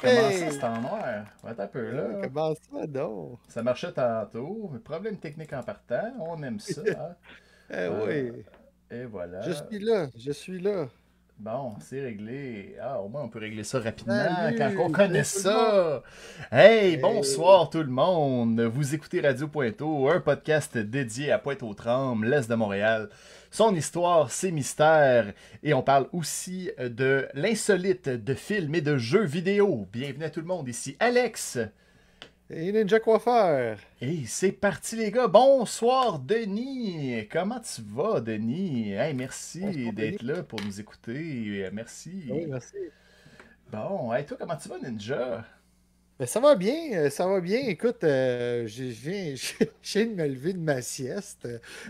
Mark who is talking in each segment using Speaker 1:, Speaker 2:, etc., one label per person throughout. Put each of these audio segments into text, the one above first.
Speaker 1: Comment ça, c'est en noir? Attends un peu, là.
Speaker 2: Comment ça, donc?
Speaker 1: Ça marchait tantôt. Problème technique en partant. On aime ça. hein?
Speaker 2: Eh
Speaker 1: Euh,
Speaker 2: oui,
Speaker 1: Et voilà.
Speaker 2: je suis là, je suis là.
Speaker 1: Bon, c'est réglé. Ah, au moins, on peut régler ça rapidement
Speaker 2: Salut,
Speaker 1: quand on connaît ça. Hey,
Speaker 2: Hey.
Speaker 1: bonsoir tout le monde. Vous écoutez Radio Pointeau, un podcast dédié à Pointe-aux-Trembles, l'Est de Montréal. Son histoire, ses mystères. Et on parle aussi de l'insolite de films et de jeux vidéo. Bienvenue à tout le monde. Ici Alex.
Speaker 2: Et Ninja Coiffeur.
Speaker 1: Et c'est parti les gars. Bonsoir Denis. Comment tu vas Denis? Hey, merci d'être là pour nous écouter. Euh, Merci.
Speaker 2: Oui, merci.
Speaker 1: Bon, hey, toi comment tu vas Ninja?
Speaker 2: Ben, ça va bien, euh, ça va bien. Écoute, euh, je viens, je viens de me lever de ma sieste.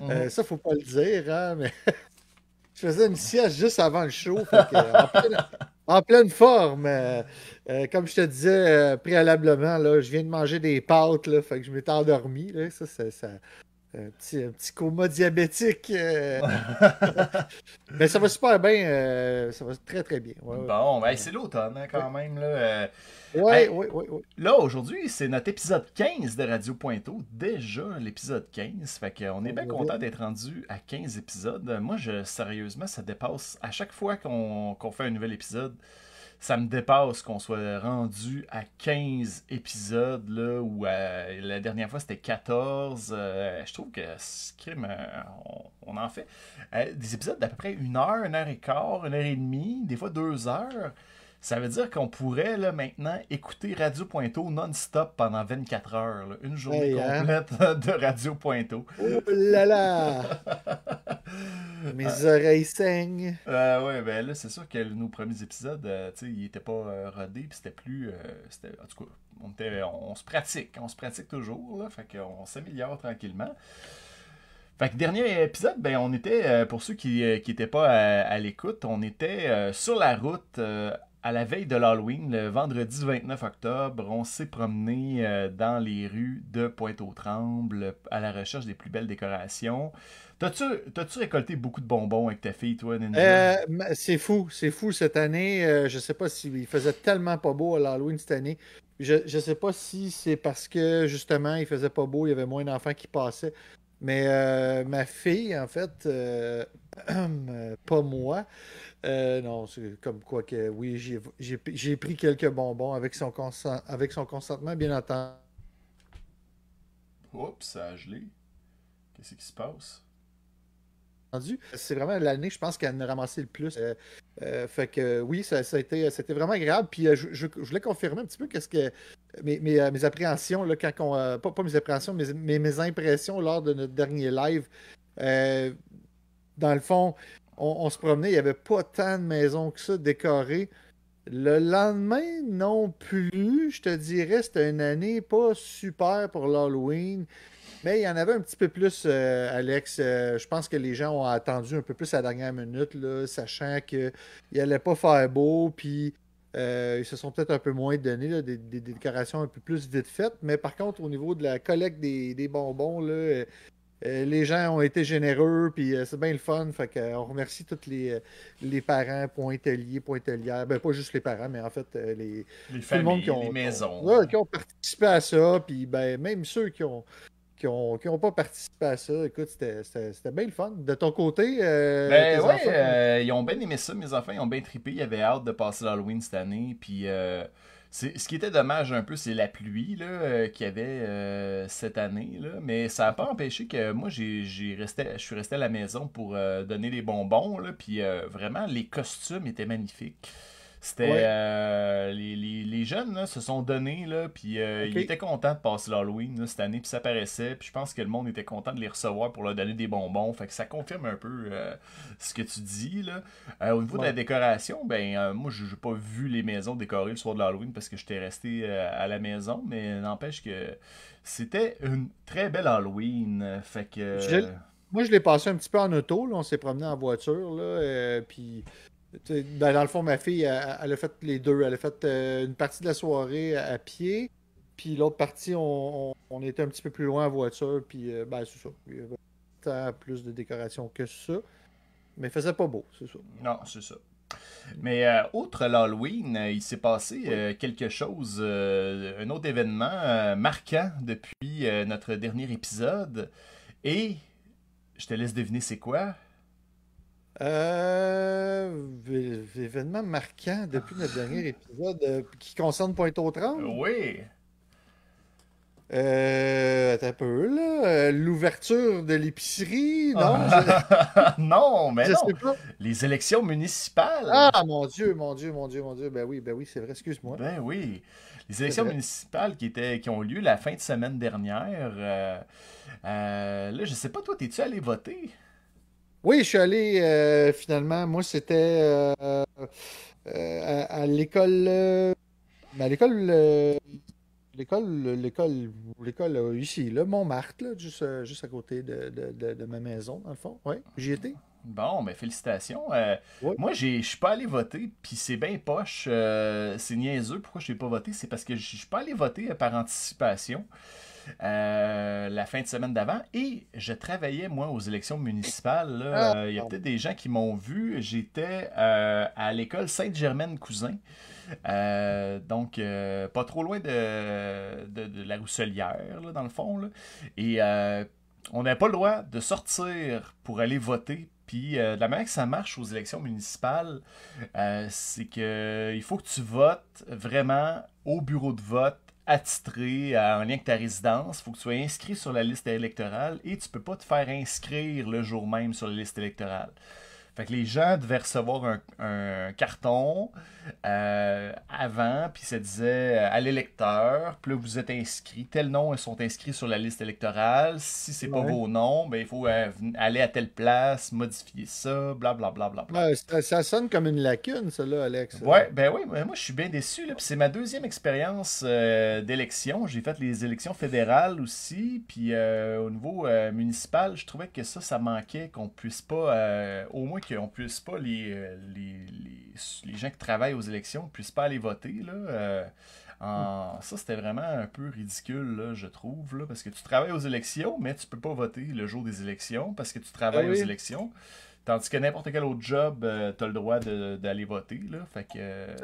Speaker 2: Euh, ça, faut pas le dire, hein, mais je faisais une sieste juste avant le show. que, en, pleine, en pleine forme. euh, comme je te disais préalablement, là, je viens de manger des pâtes, là, fait que je m'étais endormi. Là, ça, ça, ça- un, petit, un petit coma diabétique. euh. mais ça va super bien. euh, ça va très, très bien. Ouais, ouais.
Speaker 1: Bon, ben, c'est l'automne hein, quand même. Là, Euh,
Speaker 2: Ouais,
Speaker 1: Hey.
Speaker 2: ouais, ouais, ouais.
Speaker 1: là aujourd'hui, c'est notre épisode 15 de Radio Pointeau. Déjà l'épisode 15. Fait qu'on est bien content d'être rendu à 15 épisodes. Moi, je, sérieusement, ça dépasse. À chaque fois qu'on qu'on fait un nouvel épisode, ça me dépasse qu'on soit rendu à 15 épisodes, là, où euh, la dernière fois c'était 14. Euh, je trouve que ce crime, euh, on, on en fait euh, des épisodes d'à peu près une heure, une heure et quart, une heure et demie, des fois deux heures. Ça veut dire qu'on pourrait là, maintenant écouter Radio Pointeau non-stop pendant 24 heures. là. Une journée
Speaker 2: Hey, hein?
Speaker 1: complète de Radio Pointeau.
Speaker 2: Oh là là! Mes oreilles saignent.
Speaker 1: Euh, ouais, ben là, c'est sûr que nos premiers épisodes, euh, tu sais, ils étaient pas euh, rodés, puis c'était plus. euh, c'était, en tout cas, on, était- on se pratique, on se pratique toujours, là, fait qu'on s'améliore tranquillement. Fait que dernier épisode, ben on était, euh, pour ceux qui n'étaient pas à, à l'écoute, on était euh, sur la route euh, à la veille de l'Halloween, le vendredi 29 octobre. On s'est promené euh, dans les rues de Pointe-aux-Trembles à la recherche des plus belles décorations. T'as-tu, récolté beaucoup de bonbons avec ta fille, toi, Ninja?
Speaker 2: Euh, c'est fou, c'est fou cette année. euh, je sais pas s'il faisait tellement pas beau à l'Halloween cette année. Je, je sais pas si c'est parce que justement il faisait pas beau, il y avait moins d'enfants qui passaient. Mais ma fille, en fait, pas moi. euh, non, c'est comme quoi que oui, j'ai- pris quelques bonbons avec son, consen- avec son consentement, bien entendu.
Speaker 1: Oups, ça a gelé. Qu'est-ce qui se passe?
Speaker 2: C'est vraiment l'année, je pense, qu'elle a ramassé le plus. Euh, euh, fait que oui, ça, ça a été, c'était vraiment agréable. Puis euh, je, je- je voulais confirmer un petit peu qu'est-ce que mes, mes, euh, mes appréhensions, là, quand on, euh, pas, pas mes appréhensions, mais mes, mes impressions lors de notre dernier live. Dans le fond, on, se promenait, il n'y avait pas tant de maisons que ça décorées. Le lendemain, non plus. Je te dirais, c'était une année pas super pour l'Halloween. Mais il y en avait un petit peu plus, euh, Alex. Euh, je pense que les gens ont attendu un peu plus à la dernière minute, sachant qu'il n'allait pas faire beau, puis euh, ils se sont peut-être un peu moins donné, là, des, décorations un peu plus vite faites. Mais par contre, au niveau de la collecte des, des bonbons, là, les gens ont été généreux, puis euh, c'est bien le fun. Fait euh, on remercie tous les, euh, les parents, pointeliers, pointelières. Ben, pas juste les parents, mais en fait, euh, les,
Speaker 1: Les
Speaker 2: tout le monde
Speaker 1: familles,
Speaker 2: qui ont,
Speaker 1: les maisons.
Speaker 2: ouais, qui ont participé à ça, puis ben, même ceux qui ont qui ont, qui ont pas participé à ça, écoute, c'était- bien le fun. De ton côté, euh,
Speaker 1: Ben ouais,
Speaker 2: enfants,
Speaker 1: euh, ils ont bien aimé ça, mes enfants, ils ont bien trippé, ils avaient hâte de passer l'Halloween cette année, puis euh, ce qui était dommage un peu, c'est la pluie là, euh, qu'il y avait euh, cette année, là, mais ça n'a pas empêché que moi, j'ai j'ai resté, je suis resté à la maison pour euh, donner des bonbons, là, puis vraiment, les costumes étaient magnifiques. C'était
Speaker 2: Ouais.
Speaker 1: euh, les, les- les jeunes là, se sont donnés là, puis euh, ils étaient contents de passer l'Halloween cette année, puis ça paraissait, puis je pense que le monde était content de les recevoir pour leur donner des bonbons, fait que ça confirme un peu euh, ce que tu dis là. Au niveau de la décoration, ben moi je n'ai pas vu les maisons décorées le soir de l'Halloween parce que j'étais resté à la maison, mais n'empêche que c'était une très belle Halloween, fait que
Speaker 2: Je- Moi, je l'ai passé un petit peu en auto. là. On s'est promené en voiture. Là, euh, puis, sais, ben, dans le fond, ma fille, elle, elle a fait les deux. Elle a fait euh, une partie de la soirée à, à pied. Puis l'autre partie, on, on- on était un petit peu plus loin en voiture. Puis, euh, ben, c'est ça. Il y avait tant plus de décoration que ça. Mais il faisait pas beau, c'est ça.
Speaker 1: Non, c'est ça. Mais euh, outre l'Halloween, il s'est passé euh, quelque chose, euh, un autre événement marquant depuis notre dernier épisode. Et je te laisse deviner c'est quoi.
Speaker 2: Euh, vé- événement marquant depuis notre dernier épisode euh, qui concerne Pointe-aux-Trembles.
Speaker 1: Oui.
Speaker 2: Euh, attends un peu, là. Euh, L'ouverture de l'épicerie, non?
Speaker 1: non,
Speaker 2: Je,
Speaker 1: mais
Speaker 2: je
Speaker 1: non.
Speaker 2: sais pas.
Speaker 1: Les élections municipales.
Speaker 2: Ah, mon Dieu, mon Dieu, mon Dieu, mon Dieu. Ben oui, ben oui, c'est vrai, excuse-moi.
Speaker 1: Ben oui. Les élections municipales qui, étaient, qui ont lieu la fin de semaine dernière. euh, euh, là, je sais pas, toi, t'es-tu allé voter?
Speaker 2: Oui, je suis allé, euh, finalement, moi, c'était euh, euh, à, l'école... à l'école... L'école, l'école, l'école ici, là, Montmartre, là, juste, juste à côté de, de, de, de ma maison, dans le fond. Oui, j'y étais.
Speaker 1: Bon, ben félicitations. Moi, j'ai- je suis pas allé voter, puis c'est bien poche. c'est niaiseux. Pourquoi je n'ai pas voté? C'est parce que je suis pas allé voter par anticipation euh, la fin de semaine d'avant. Et je travaillais, moi, aux élections municipales.
Speaker 2: Ah.
Speaker 1: Euh, Il y a peut-être des gens qui m'ont vu. J'étais euh, à l'école Sainte-Germaine-Cousin. Donc, pas trop loin de, de, de la Rousselière, là, dans le fond. là. Et on n'avait pas le droit de sortir pour aller voter. Puis euh, de la manière que ça marche aux élections municipales, euh, c'est que il faut que tu votes vraiment au bureau de vote attitré euh, en lien avec ta résidence. Il faut que tu sois inscrit sur la liste électorale et tu peux pas te faire inscrire le jour même sur la liste électorale. Fait que les gens devaient recevoir un, un carton euh, avant, puis ça disait euh, à l'électeur, puis là vous êtes inscrits, tels noms sont inscrits sur la liste électorale. Si c'est pas
Speaker 2: Ouais.
Speaker 1: vos noms, ben il faut euh, aller à telle place, modifier ça, bla bla bla bla.
Speaker 2: Ouais, ça, ça sonne comme une lacune, ça, là, Alex.
Speaker 1: Ouais, ben oui, mais moi je suis bien déçu. là, puis C'est ma deuxième expérience d'élection. J'ai fait les élections fédérales aussi. Puis au niveau municipal, je trouvais que ça, ça manquait, qu'on puisse pas, au moins qu'on puisse pas, les, euh, les, les, les gens qui travaillent aux élections, puissent pas aller voter. Là, euh, en- Ça, c'était vraiment un peu ridicule, là, je trouve, là, parce que tu travailles aux élections, mais tu peux pas voter le jour des élections parce que tu travailles
Speaker 2: Ah oui.
Speaker 1: aux élections. Tandis que n'importe quel autre job, tu as le droit de- d'aller voter. Là. Fait que. euh,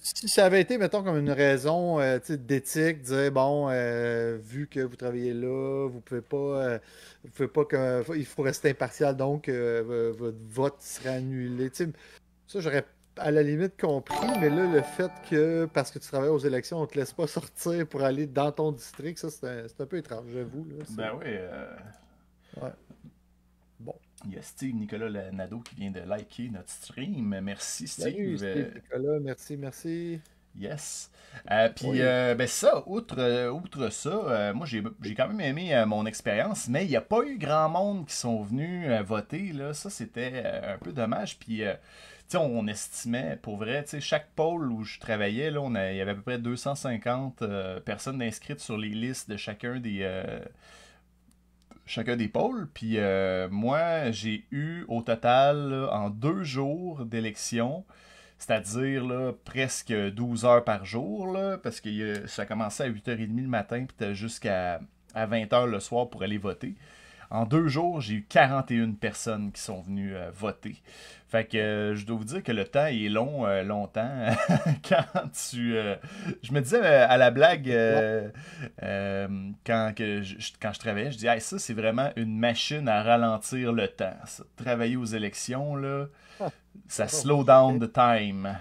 Speaker 2: Si ça avait été, mettons, comme une raison euh, d'éthique, dire bon, euh, vu que vous travaillez là, vous pouvez pas, euh, vous pouvez pas que, il faut rester impartial, donc votre vote sera annulé. Ça, j'aurais à la limite compris, mais là, le fait que parce que tu travailles aux élections, on te laisse pas sortir pour aller dans ton district, ça, c'est un, un peu étrange, j'avoue.
Speaker 1: Ben oui. euh,
Speaker 2: Ouais.
Speaker 1: Il y a Steve Nicolas Nadeau qui vient de liker notre stream. Merci
Speaker 2: Salut,
Speaker 1: Steve.
Speaker 2: Steve Nicolas, merci, merci.
Speaker 1: Yes. Euh, Puis,
Speaker 2: Oui.
Speaker 1: euh, ben ça, outre, euh, outre ça, euh, moi j'ai j'ai quand même aimé euh, mon expérience, mais il n'y a pas eu grand monde qui sont venus euh, voter. Là. Ça, c'était euh, un peu dommage. Puis, euh, tu sais, on, estimait, pour vrai, tu sais, chaque pôle où je travaillais, là, on a- il y avait à peu près 250 euh, personnes inscrites sur les listes de chacun des. Chacun des pôles. Puis euh, moi, j'ai eu au total, en deux jours d'élection, c'est-à-dire presque 12 heures par jour, parce que euh, ça commençait à 8h30 le matin, puis jusqu'à à 20h le soir pour aller voter. En deux jours, j'ai eu 41 personnes qui sont venues euh, voter. Fait que euh, je dois vous dire que le temps est long, euh, longtemps. quand tu. je me disais à la blague, quand, que je, quand je travaillais, je disais, Hey, ça, c'est vraiment une machine à ralentir le temps. ça. Travailler aux élections, là,
Speaker 2: Ah.
Speaker 1: ça
Speaker 2: Oh,
Speaker 1: slow down the time.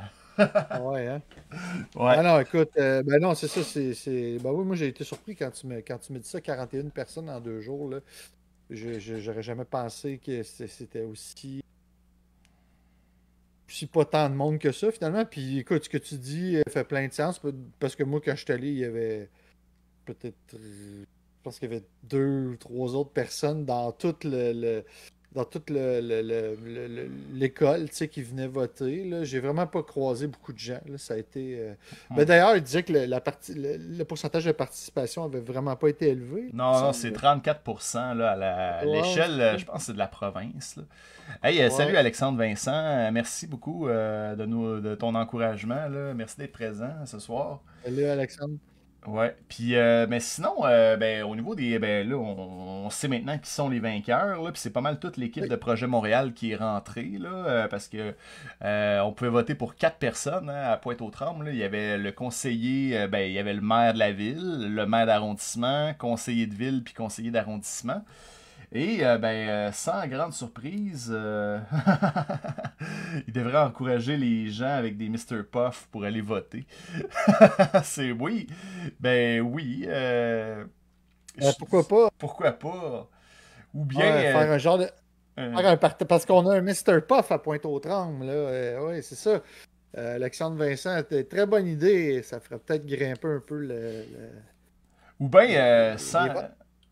Speaker 2: Ah Ouais, hein?
Speaker 1: Ouais.
Speaker 2: Ah non, écoute, euh, ben non, c'est ça, c'est- Ben oui, moi j'ai été surpris quand tu me, quand tu me dis ça, 41 personnes en deux jours, là. J'aurais jamais pensé que c'était aussi. aussi pas tant de monde que ça, finalement. Puis écoute, ce que tu dis euh, fait plein de sens, parce que moi, quand je suis allé, il y avait peut-être. euh, Je pense qu'il y avait deux ou trois autres personnes dans tout le- dans toute le- le- le- le- le- l'école, tu sais, qui venaient voter, là. J'ai vraiment pas croisé beaucoup de gens, là. Ça a été... euh, ben, D'ailleurs, il disait que le, la partie, le, le pourcentage de participation avait vraiment pas été élevé.
Speaker 1: Non, non, c'est
Speaker 2: me-
Speaker 1: 34% là, à
Speaker 2: Ouais,
Speaker 1: l'échelle, euh, je pense que c'est de la province. là. Hey, euh, salut. Alexandre Vincent, Euh, merci beaucoup euh, de, nous, de ton encouragement. Là. Merci d'être présent ce soir.
Speaker 2: Salut, Alexandre.
Speaker 1: Ouais. Puis, euh, mais sinon, euh, ben, au niveau des. Ben, là, on, sait maintenant qui sont les vainqueurs. Là, puis c'est pas mal toute l'équipe de Projet Montréal qui est rentrée. Là, euh, parce que on pouvait voter pour quatre personnes hein, à Pointe-aux-Trembles. Il y avait le conseiller, ben, il y avait le maire de la ville, le maire d'arrondissement, conseiller de ville, puis conseiller d'arrondissement. Et euh, ben, euh, sans grande surprise, euh, il devrait encourager les gens avec des Mr. Puff pour aller voter. c'est oui. Ben oui.
Speaker 2: pourquoi pas?
Speaker 1: Pourquoi pas? Ou bien.
Speaker 2: faire un genre de. parce qu'on a un Mr. Puff à Pointe-aux-Trembles. oui, c'est ça. Alexandre Vincent, très bonne idée. Ça ferait peut-être grimper un peu le.
Speaker 1: Ou bien sans.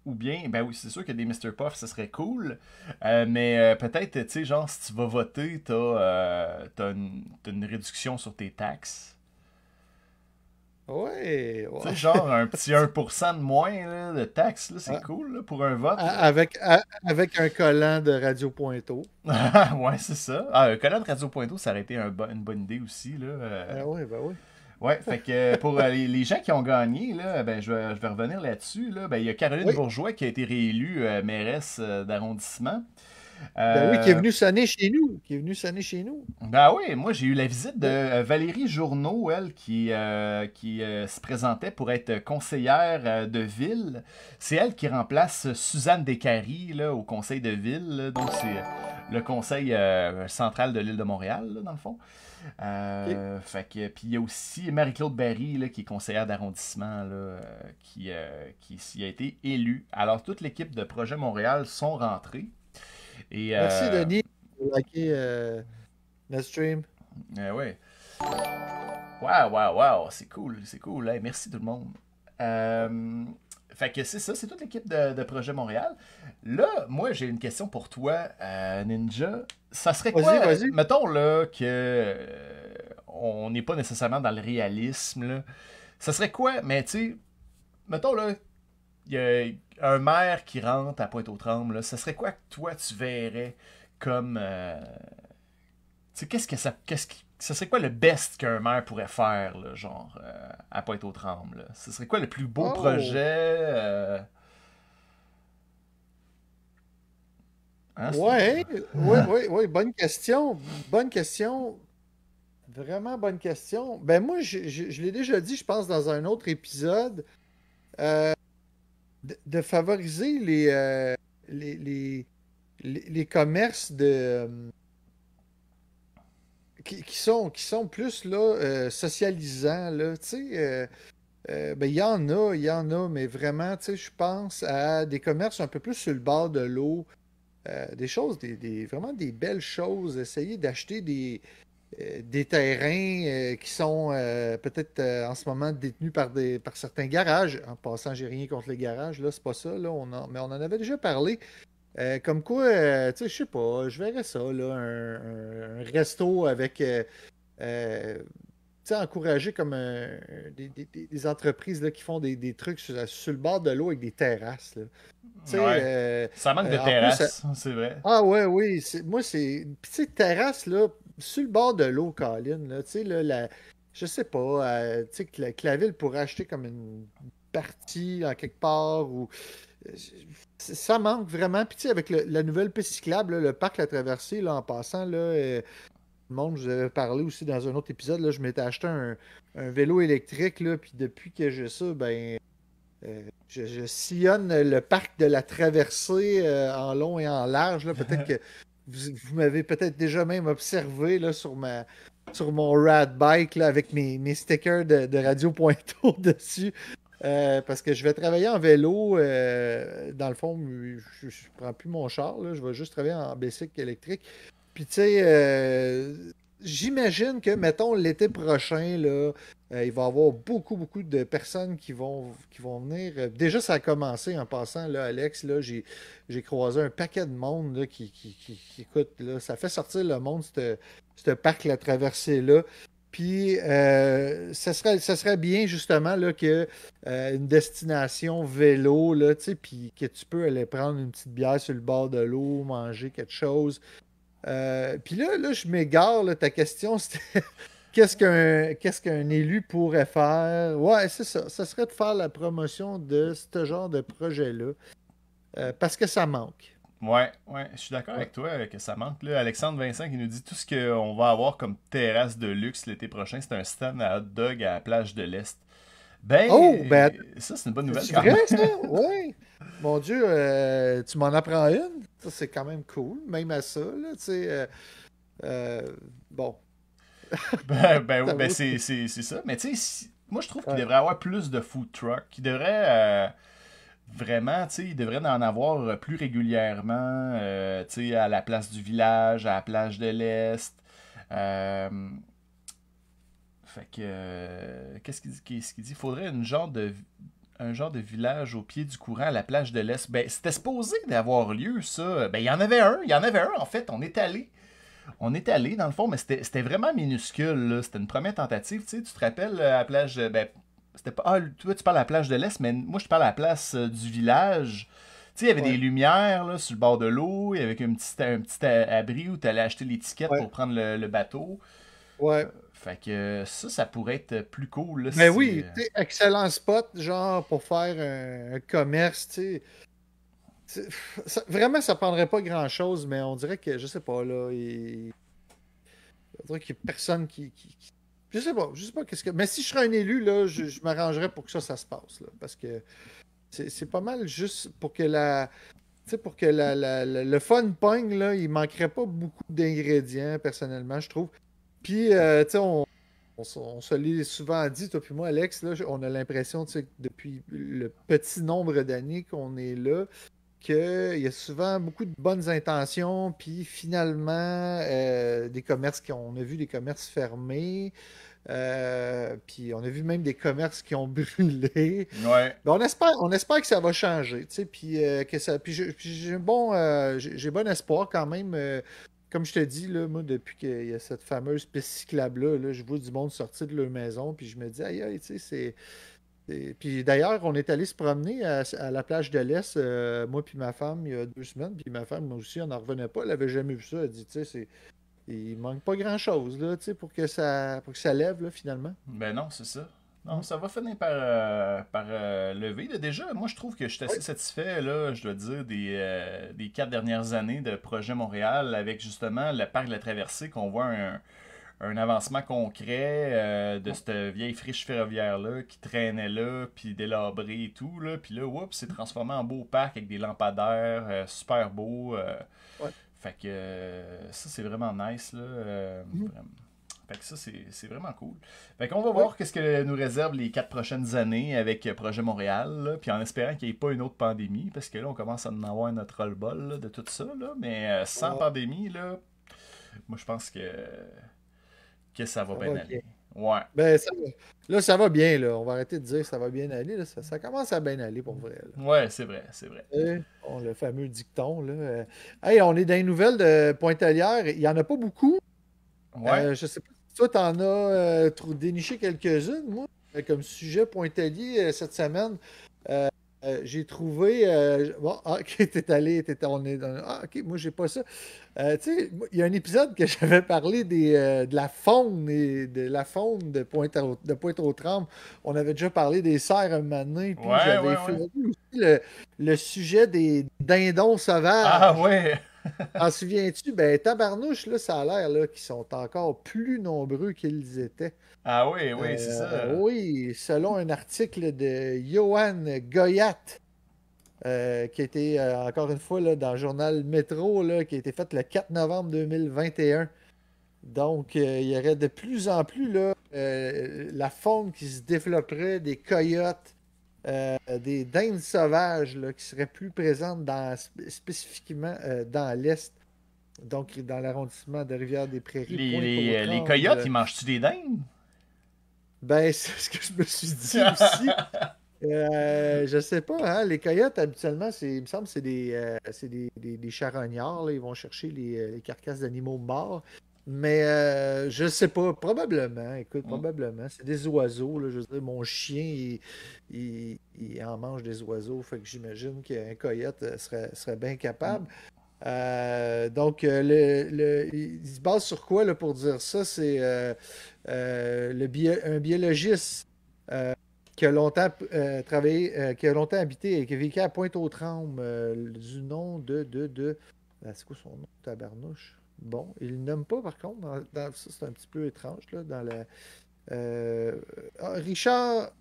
Speaker 1: Ou bien, ben oui, c'est sûr que des Mr. Puff, ce serait cool. Euh, mais euh, peut-être, tu sais, genre, si tu vas voter, t'as euh, as une, réduction sur tes taxes.
Speaker 2: Ouais,
Speaker 1: Tu sais, genre, un petit 1% de moins de taxes, c'est ah. cool pour un vote.
Speaker 2: Avec, avec un collant de Radio Pointo.
Speaker 1: ouais, c'est ça. Ah, un collant de Radio Pointo, ça aurait été une bonne idée aussi. Là.
Speaker 2: Ah oui, ben oui.
Speaker 1: Ouais, fait que euh, pour euh, les, gens qui ont gagné, là, ben, je, vais, je vais revenir là-dessus. Là. Ben, il y a Caroline Bourgeois qui a été réélue euh, mairesse d'arrondissement.
Speaker 2: Ben oui, qui est venue sonner chez nous. Qui est sonner chez nous.
Speaker 1: Ben oui, moi j'ai eu la visite de Valérie Journeau, elle, qui, qui se présentait pour être conseillère de ville. C'est elle qui remplace Suzanne Descaries là, au conseil de ville. Donc c'est le conseil central de l'île de Montréal, dans le fond. Euh, fait que, puis il y a aussi Marie-Claude Barry, qui est conseillère d'arrondissement, euh, qui, euh, qui a été élue. Alors, toute l'équipe de Projet Montréal sont rentrées. Et,
Speaker 2: Merci, Denis, pour liker le stream.
Speaker 1: oui. Waouh, waouh, waouh, c'est cool, c'est cool. merci tout le monde. Fait que c'est ça, c'est toute l'équipe de, Projet Montréal. Là, moi, j'ai une question pour toi, Ninja ça serait quoi, mettons là, que euh, on n'est pas nécessairement dans le réalisme, là. ça serait quoi, mais tu sais, mettons là, il y a un maire qui rentre à Pointe-aux-Trembles, ça serait quoi que toi tu verrais comme. Euh, tu sais, qu'est-ce que ça. Qu'est-ce qui, ça serait quoi le best qu'un maire pourrait faire, là, genre, euh, à Pointe-aux-Trembles? Ce serait quoi le plus beau oh! projet?
Speaker 2: Hein, oui, oui, oui, oui, bonne question. Bonne question. Vraiment bonne question. Ben moi, je, l'ai déjà dit, je pense, dans un autre épisode, euh, de, favoriser euh, les, les, les, commerces de euh, qui, sont, qui sont plus là, socialisants. Là, tu sais, ben, il y en a, il y en a, mais vraiment, je pense à des commerces un peu plus sur le bord de l'eau. Euh, des choses, des, vraiment des belles choses. Essayer d'acheter des, euh, des terrains euh, qui sont peut-être en ce moment détenus par, des, par certains garages. En passant, j'ai rien contre les garages, là, c'est pas ça, là, on mais on en avait déjà parlé. Comme quoi, tu sais, je sais pas, je verrais ça, là, un, resto avec encourager comme des, entreprises là, qui font des, trucs sur, le bord de l'eau avec des terrasses.
Speaker 1: Euh, ça manque de euh, terrasses, c'est vrai.
Speaker 2: Ah ouais, oui. Moi, c'est. Puis tu sais, terrasse, là, sur le bord de l'eau, Colin, là, tu sais, là, la... je sais pas, euh, tu sais, que la, ville pourrait acheter comme une partie en quelque part ou. Ça manque vraiment. Puis, tu sais, avec la nouvelle piste cyclable, le parc La Traversée, là, en passant, là, le monde, je vous avais parlé aussi dans un autre épisode, là, je m'étais acheté un, vélo électrique, là, puis depuis que j'ai ça, ben, euh, je, sillonne le parc de la traversée euh, en long et en large. Peut-être que vous, m'avez peut-être déjà même observé là, sur, ma, sur mon rad bike là, avec mes, mes stickers de, Radio Pointo dessus. Euh, parce que je vais travailler en vélo. dans le fond, je ne prends plus mon char. je vais juste travailler en bicycle électrique. Puis, tu sais, euh, j'imagine que, mettons, l'été prochain, là, euh, il va y avoir beaucoup, beaucoup de personnes qui vont, qui vont venir. Euh, déjà, ça a commencé en passant, là, Alex. Là, j'ai, croisé un paquet de monde là, qui, qui, écoute, là, ça fait sortir le monde, ce parc, la traversée-là. Puis, ça, serait, ça serait bien justement là, que une destination vélo, là, puis que tu peux aller prendre une petite bière sur le bord de l'eau, manger quelque chose. Euh, puis là, là, je m'égare. Ta question, c'était qu'est-ce qu'un qu'est-ce qu'un élu pourrait faire? Ouais, c'est ça. Ça serait de faire la promotion de ce genre de projet-là. Euh, parce que ça manque.
Speaker 1: Ouais, ouais, je suis d'accord avec toi que ça manque. Là, Alexandre Vincent qui nous dit tout ce qu'on va avoir comme terrasse de luxe l'été prochain, c'est un stand à hot dog à la plage de l'Est. Ben,
Speaker 2: oh, ben,
Speaker 1: ça, c'est une bonne nouvelle.
Speaker 2: C'est vrai, ça? Oui. Mon Dieu, euh, tu m'en apprends une? Ça, c'est quand même cool, même à ça. Là, tu sais, euh, euh, bon.
Speaker 1: ben, ben, ben c'est ça. Mais tu sais, moi, je trouve qu'il devrait y avoir plus de food trucks. Il devrait vraiment, tu sais, il devrait en avoir plus régulièrement, tu sais, à la place du village, à la plage de l'Est. Fait que. Euh, qu'est-ce qu'il dit, ce dit? Il faudrait une genre de, un genre de village au pied du courant à la plage de l'Est. Ben, c'était supposé d'avoir lieu, ça. Ben, il y en avait un. Il y en avait un, en fait. On est allé. On est allé, dans le fond, mais c'était vraiment minuscule. C'était une première tentative. Tu, sais, tu te rappelles euh, à la plage. Ben, c'était pas. Ah, toi, tu parles à la plage de l'Est, mais moi, je parle à la place euh, du village. Tu sais, il y avait des lumières là, sur le bord de l'eau. Il y avait un petit, un petit abri où tu allais acheter l'étiquette pour prendre le, le bateau.
Speaker 2: Ouais.
Speaker 1: Fait que ça, ça pourrait être plus cool.
Speaker 2: Mais oui, euh, excellent spot, genre pour faire un, commerce, tu sais. Vraiment, ça prendrait pas grand chose, mais on dirait que, je sais pas, là, il. Qu'il y a personne qui, Je sais pas, je sais pas qu'est-ce que. Mais si je serais un élu, là, je, m'arrangerais pour que ça, ça se passe, là. Parce que c'est pas mal juste pour que la. Pour que la, le fun pogne, là, il manquerait pas beaucoup d'ingrédients, personnellement, je trouve. Puis, euh, tu sais, on, se l'est souvent dit, toi puis moi, Alex, là, on a l'impression, depuis le petit nombre d'années qu'on est là, qu'il y a souvent beaucoup de bonnes intentions, puis finalement, euh, des commerces qui ont, on a vu des commerces fermés. Euh, puis on a vu même des commerces qui ont brûlé.
Speaker 1: Ouais.
Speaker 2: Ben, on, espère, on espère que ça va changer. Sais, puis, que ça, puis j'ai bon, j'ai bon espoir quand même comme je te dis, là, moi, depuis qu'il y a cette fameuse piste cyclable-là, je vois du monde sortir de leur maison, puis je me dis, aïe, aïe, tu sais, c'est. Puis d'ailleurs, on est allé se promener à, la plage de l'Est, euh, moi puis ma femme, il y a deux semaines, puis ma femme, moi aussi, on n'en revenait pas, elle n'avait jamais vu ça. Elle dit, tu sais, il manque pas grand-chose, là, tu sais, pour que ça, pour que ça lève, là, finalement.
Speaker 1: Ben non, c'est ça. Non, ça va finir par, euh, par euh, lever. déjà, moi, je trouve que je suis assez satisfait, là, je dois dire, des, euh, des quatre dernières années de projet Montréal avec justement le parc de la traversée, qu'on voit un, un, avancement concret de cette vieille friche ferroviaire-là qui traînait là, puis délabrée et tout. Là, puis là, oups, c'est transformé en beau parc avec des lampadaires, super beau. Fait que ça, c'est vraiment nice. Là, mm-hmm. Fait que ça, c'est vraiment cool. Fait qu'on va voir qu'est-ce que nous réserve les quatre prochaines années avec Projet Montréal, puis en espérant qu'il n'y ait pas une autre pandémie, parce que là, on commence à en avoir notre roll-ball de tout ça, là, mais euh, sans pandémie, là, moi, je pense que, que ça va bien aller. Ouais.
Speaker 2: Ben, ça Là, ça va bien, là. On va arrêter de dire que ça va bien aller. Là. Ça, commence à bien aller pour vrai.
Speaker 1: Ouais, c'est vrai, c'est vrai.
Speaker 2: le fameux dicton, là. Hey, on est dans les nouvelles de Pointe-à-Lière. Il n'y en a pas beaucoup. Ouais. Euh, je sais pas toi, t'en as euh, déniché quelques-unes, moi, euh, comme sujet pointelier euh, cette semaine. J'ai trouvé. bon, ah, ok, t'es allé, t'es, on est dans. Ah, ok, moi, j'ai pas ça. tu sais, il y a un épisode que j'avais parlé des, de la faune et de la faune de Pointe-aux-Trembles. On avait déjà parlé des cerfs un moment donné. Puis j'avais fait aussi le, le, sujet des dindons sauvages.
Speaker 1: Ah, ouais!
Speaker 2: En souviens-tu? Ben, tabarnouche, là, ça a l'air qu'ils sont encore plus nombreux qu'ils étaient.
Speaker 1: Ah oui, oui, c'est ça.
Speaker 2: Euh, oui, selon un article de Johan Goyat, euh, qui a été, euh, encore une fois, là, dans le journal Métro, là, qui a été fait le 4 novembre 2021. Donc, il y aurait de plus en plus là, la faune qui se développerait, des coyotes, euh, des dindes sauvages qui seraient plus présentes dans, spécifiquement euh, dans l'Est, donc dans l'arrondissement de Rivière-des-Prairies.
Speaker 1: Les, les, coyotes, ils mangent-tu des dindes?
Speaker 2: Ben, c'est ce que je me suis dit aussi. Euh, je sais pas, hein? les coyotes, habituellement, il me semble que c'est des, des, des, charognards. Ils vont chercher les, les carcasses d'animaux morts. Mais euh, je sais pas, probablement. Écoute, mm. probablement. C'est des oiseaux. Là, je veux dire, mon chien, il, en mange des oiseaux. Fait que j'imagine qu'un coyote euh, serait, serait bien capable. Euh, donc, euh, le, le- il se base sur quoi là, pour dire ça? C'est euh, le bio- un biologiste qui a longtemps travaillé, euh, qui a longtemps habité et qui a vécu à Pointe-aux-Trembles du nom de, de, de... Ah, c'est quoi son nom? Tabarnouche? Bon, il ne nomme pas par contre. Dans, dans- ça, c'est un petit peu étrange. Là, dans la, euh, ah, Richard...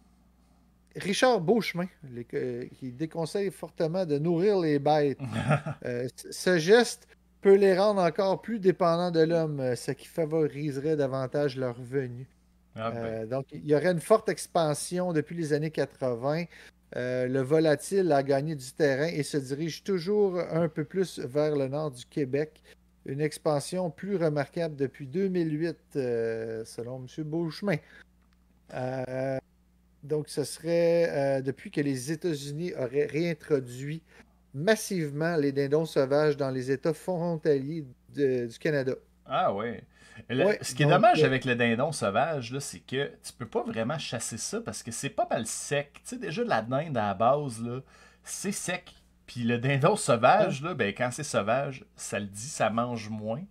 Speaker 2: Richard Beauchemin, les- euh, qui déconseille fortement de nourrir les bêtes. Euh, ce geste peut les rendre encore plus dépendants de l'homme, ce qui favoriserait davantage leur venue.
Speaker 1: Ah, ben.
Speaker 2: Donc, il y aurait une forte expansion depuis les années 80. Euh, le volatile a gagné du terrain et se dirige toujours un peu plus vers le nord du Québec. Une expansion plus remarquable depuis 2008, euh, selon M. Beauchemin. Euh, donc, ce serait euh, depuis que les États-Unis auraient réintroduit massivement les dindons sauvages dans les États frontaliers de- du Canada.
Speaker 1: Ah. Le-
Speaker 2: Ouais,
Speaker 1: ce qui est
Speaker 2: donc,
Speaker 1: dommage
Speaker 2: euh,
Speaker 1: avec le dindon sauvage, c'est que tu peux pas vraiment chasser ça parce que c'est pas mal sec. Tu sais, déjà, la dinde à la base, c'est sec. Puis le dindon sauvage, là, ben, quand c'est sauvage, ça le dit, ça mange moins.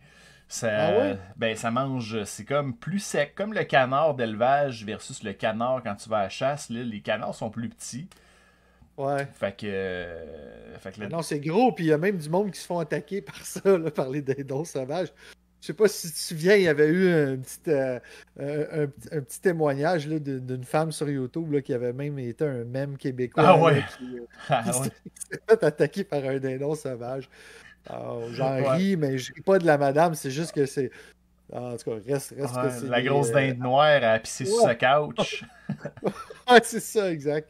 Speaker 1: Ça,
Speaker 2: Ah ouais?
Speaker 1: ben, ça mange, c'est comme plus sec. Comme le canard d'élevage versus le canard quand tu vas à la chasse, là, les canards sont plus petits.
Speaker 2: Ouais.
Speaker 1: Fait que. euh, fait que le-
Speaker 2: Ah Non, c'est gros, puis il y a même du monde qui se font attaquer par ça, là, par les dindons sauvages. Je sais pas si tu te souviens, il y avait eu un petit, euh, un, un petit- un petit témoignage là, d'une femme sur YouTube là, qui avait même été un mème québécois.
Speaker 1: Ah
Speaker 2: là,
Speaker 1: ouais.
Speaker 2: qui, euh,
Speaker 1: Ah
Speaker 2: qui s'est fait attaquer par un dindon sauvage. Alors, J'en
Speaker 1: Ouais.
Speaker 2: ris, mais je ris pas de la madame, c'est juste que c'est. Ah, en tout cas, reste, reste que
Speaker 1: Ouais,
Speaker 2: c'est.
Speaker 1: la grosse
Speaker 2: euh,
Speaker 1: dinde noire à pisser sur sa couch.
Speaker 2: Ouais, c'est ça, exact.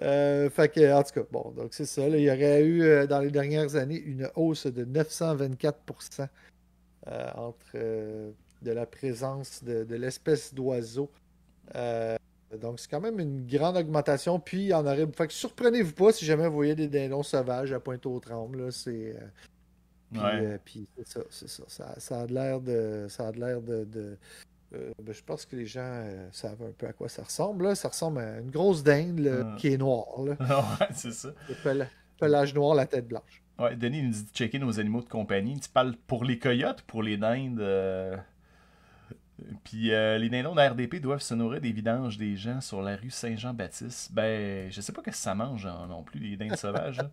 Speaker 2: Euh, fait que, en tout cas, bon, donc c'est ça. là, il y aurait eu, dans les dernières années, une hausse de 924 euh, entre euh, de la présence de, de l'espèce d'oiseau. Euh, donc, c'est quand même une grande augmentation. Puis, en aurait. Fait que surprenez-vous pas si jamais vous voyez des dindons sauvages à Pointe-aux-Trembles. là, C'est. euh, puis,
Speaker 1: Ouais.
Speaker 2: euh, puis ça, c'est ça. Ça, ça a de l'air de. Ça a de l'air de. de- euh, ben, je pense que les gens euh, savent un peu à quoi ça ressemble. Là. Ça ressemble à une grosse dinde là,
Speaker 1: Mm.
Speaker 2: qui est noire. Là.
Speaker 1: ouais, c'est ça.
Speaker 2: Le pel- pelage noir, la tête blanche.
Speaker 1: Ouais, Denis nous dit de checker nos animaux de compagnie. Tu parles pour les coyotes, pour les dindes. euh, Puis euh, les dindons de la RDP doivent se nourrir des vidanges des gens sur la rue Saint-Jean-Baptiste. Ben, je sais pas qu'est-ce que ça mange hein, non plus, les dindes sauvages.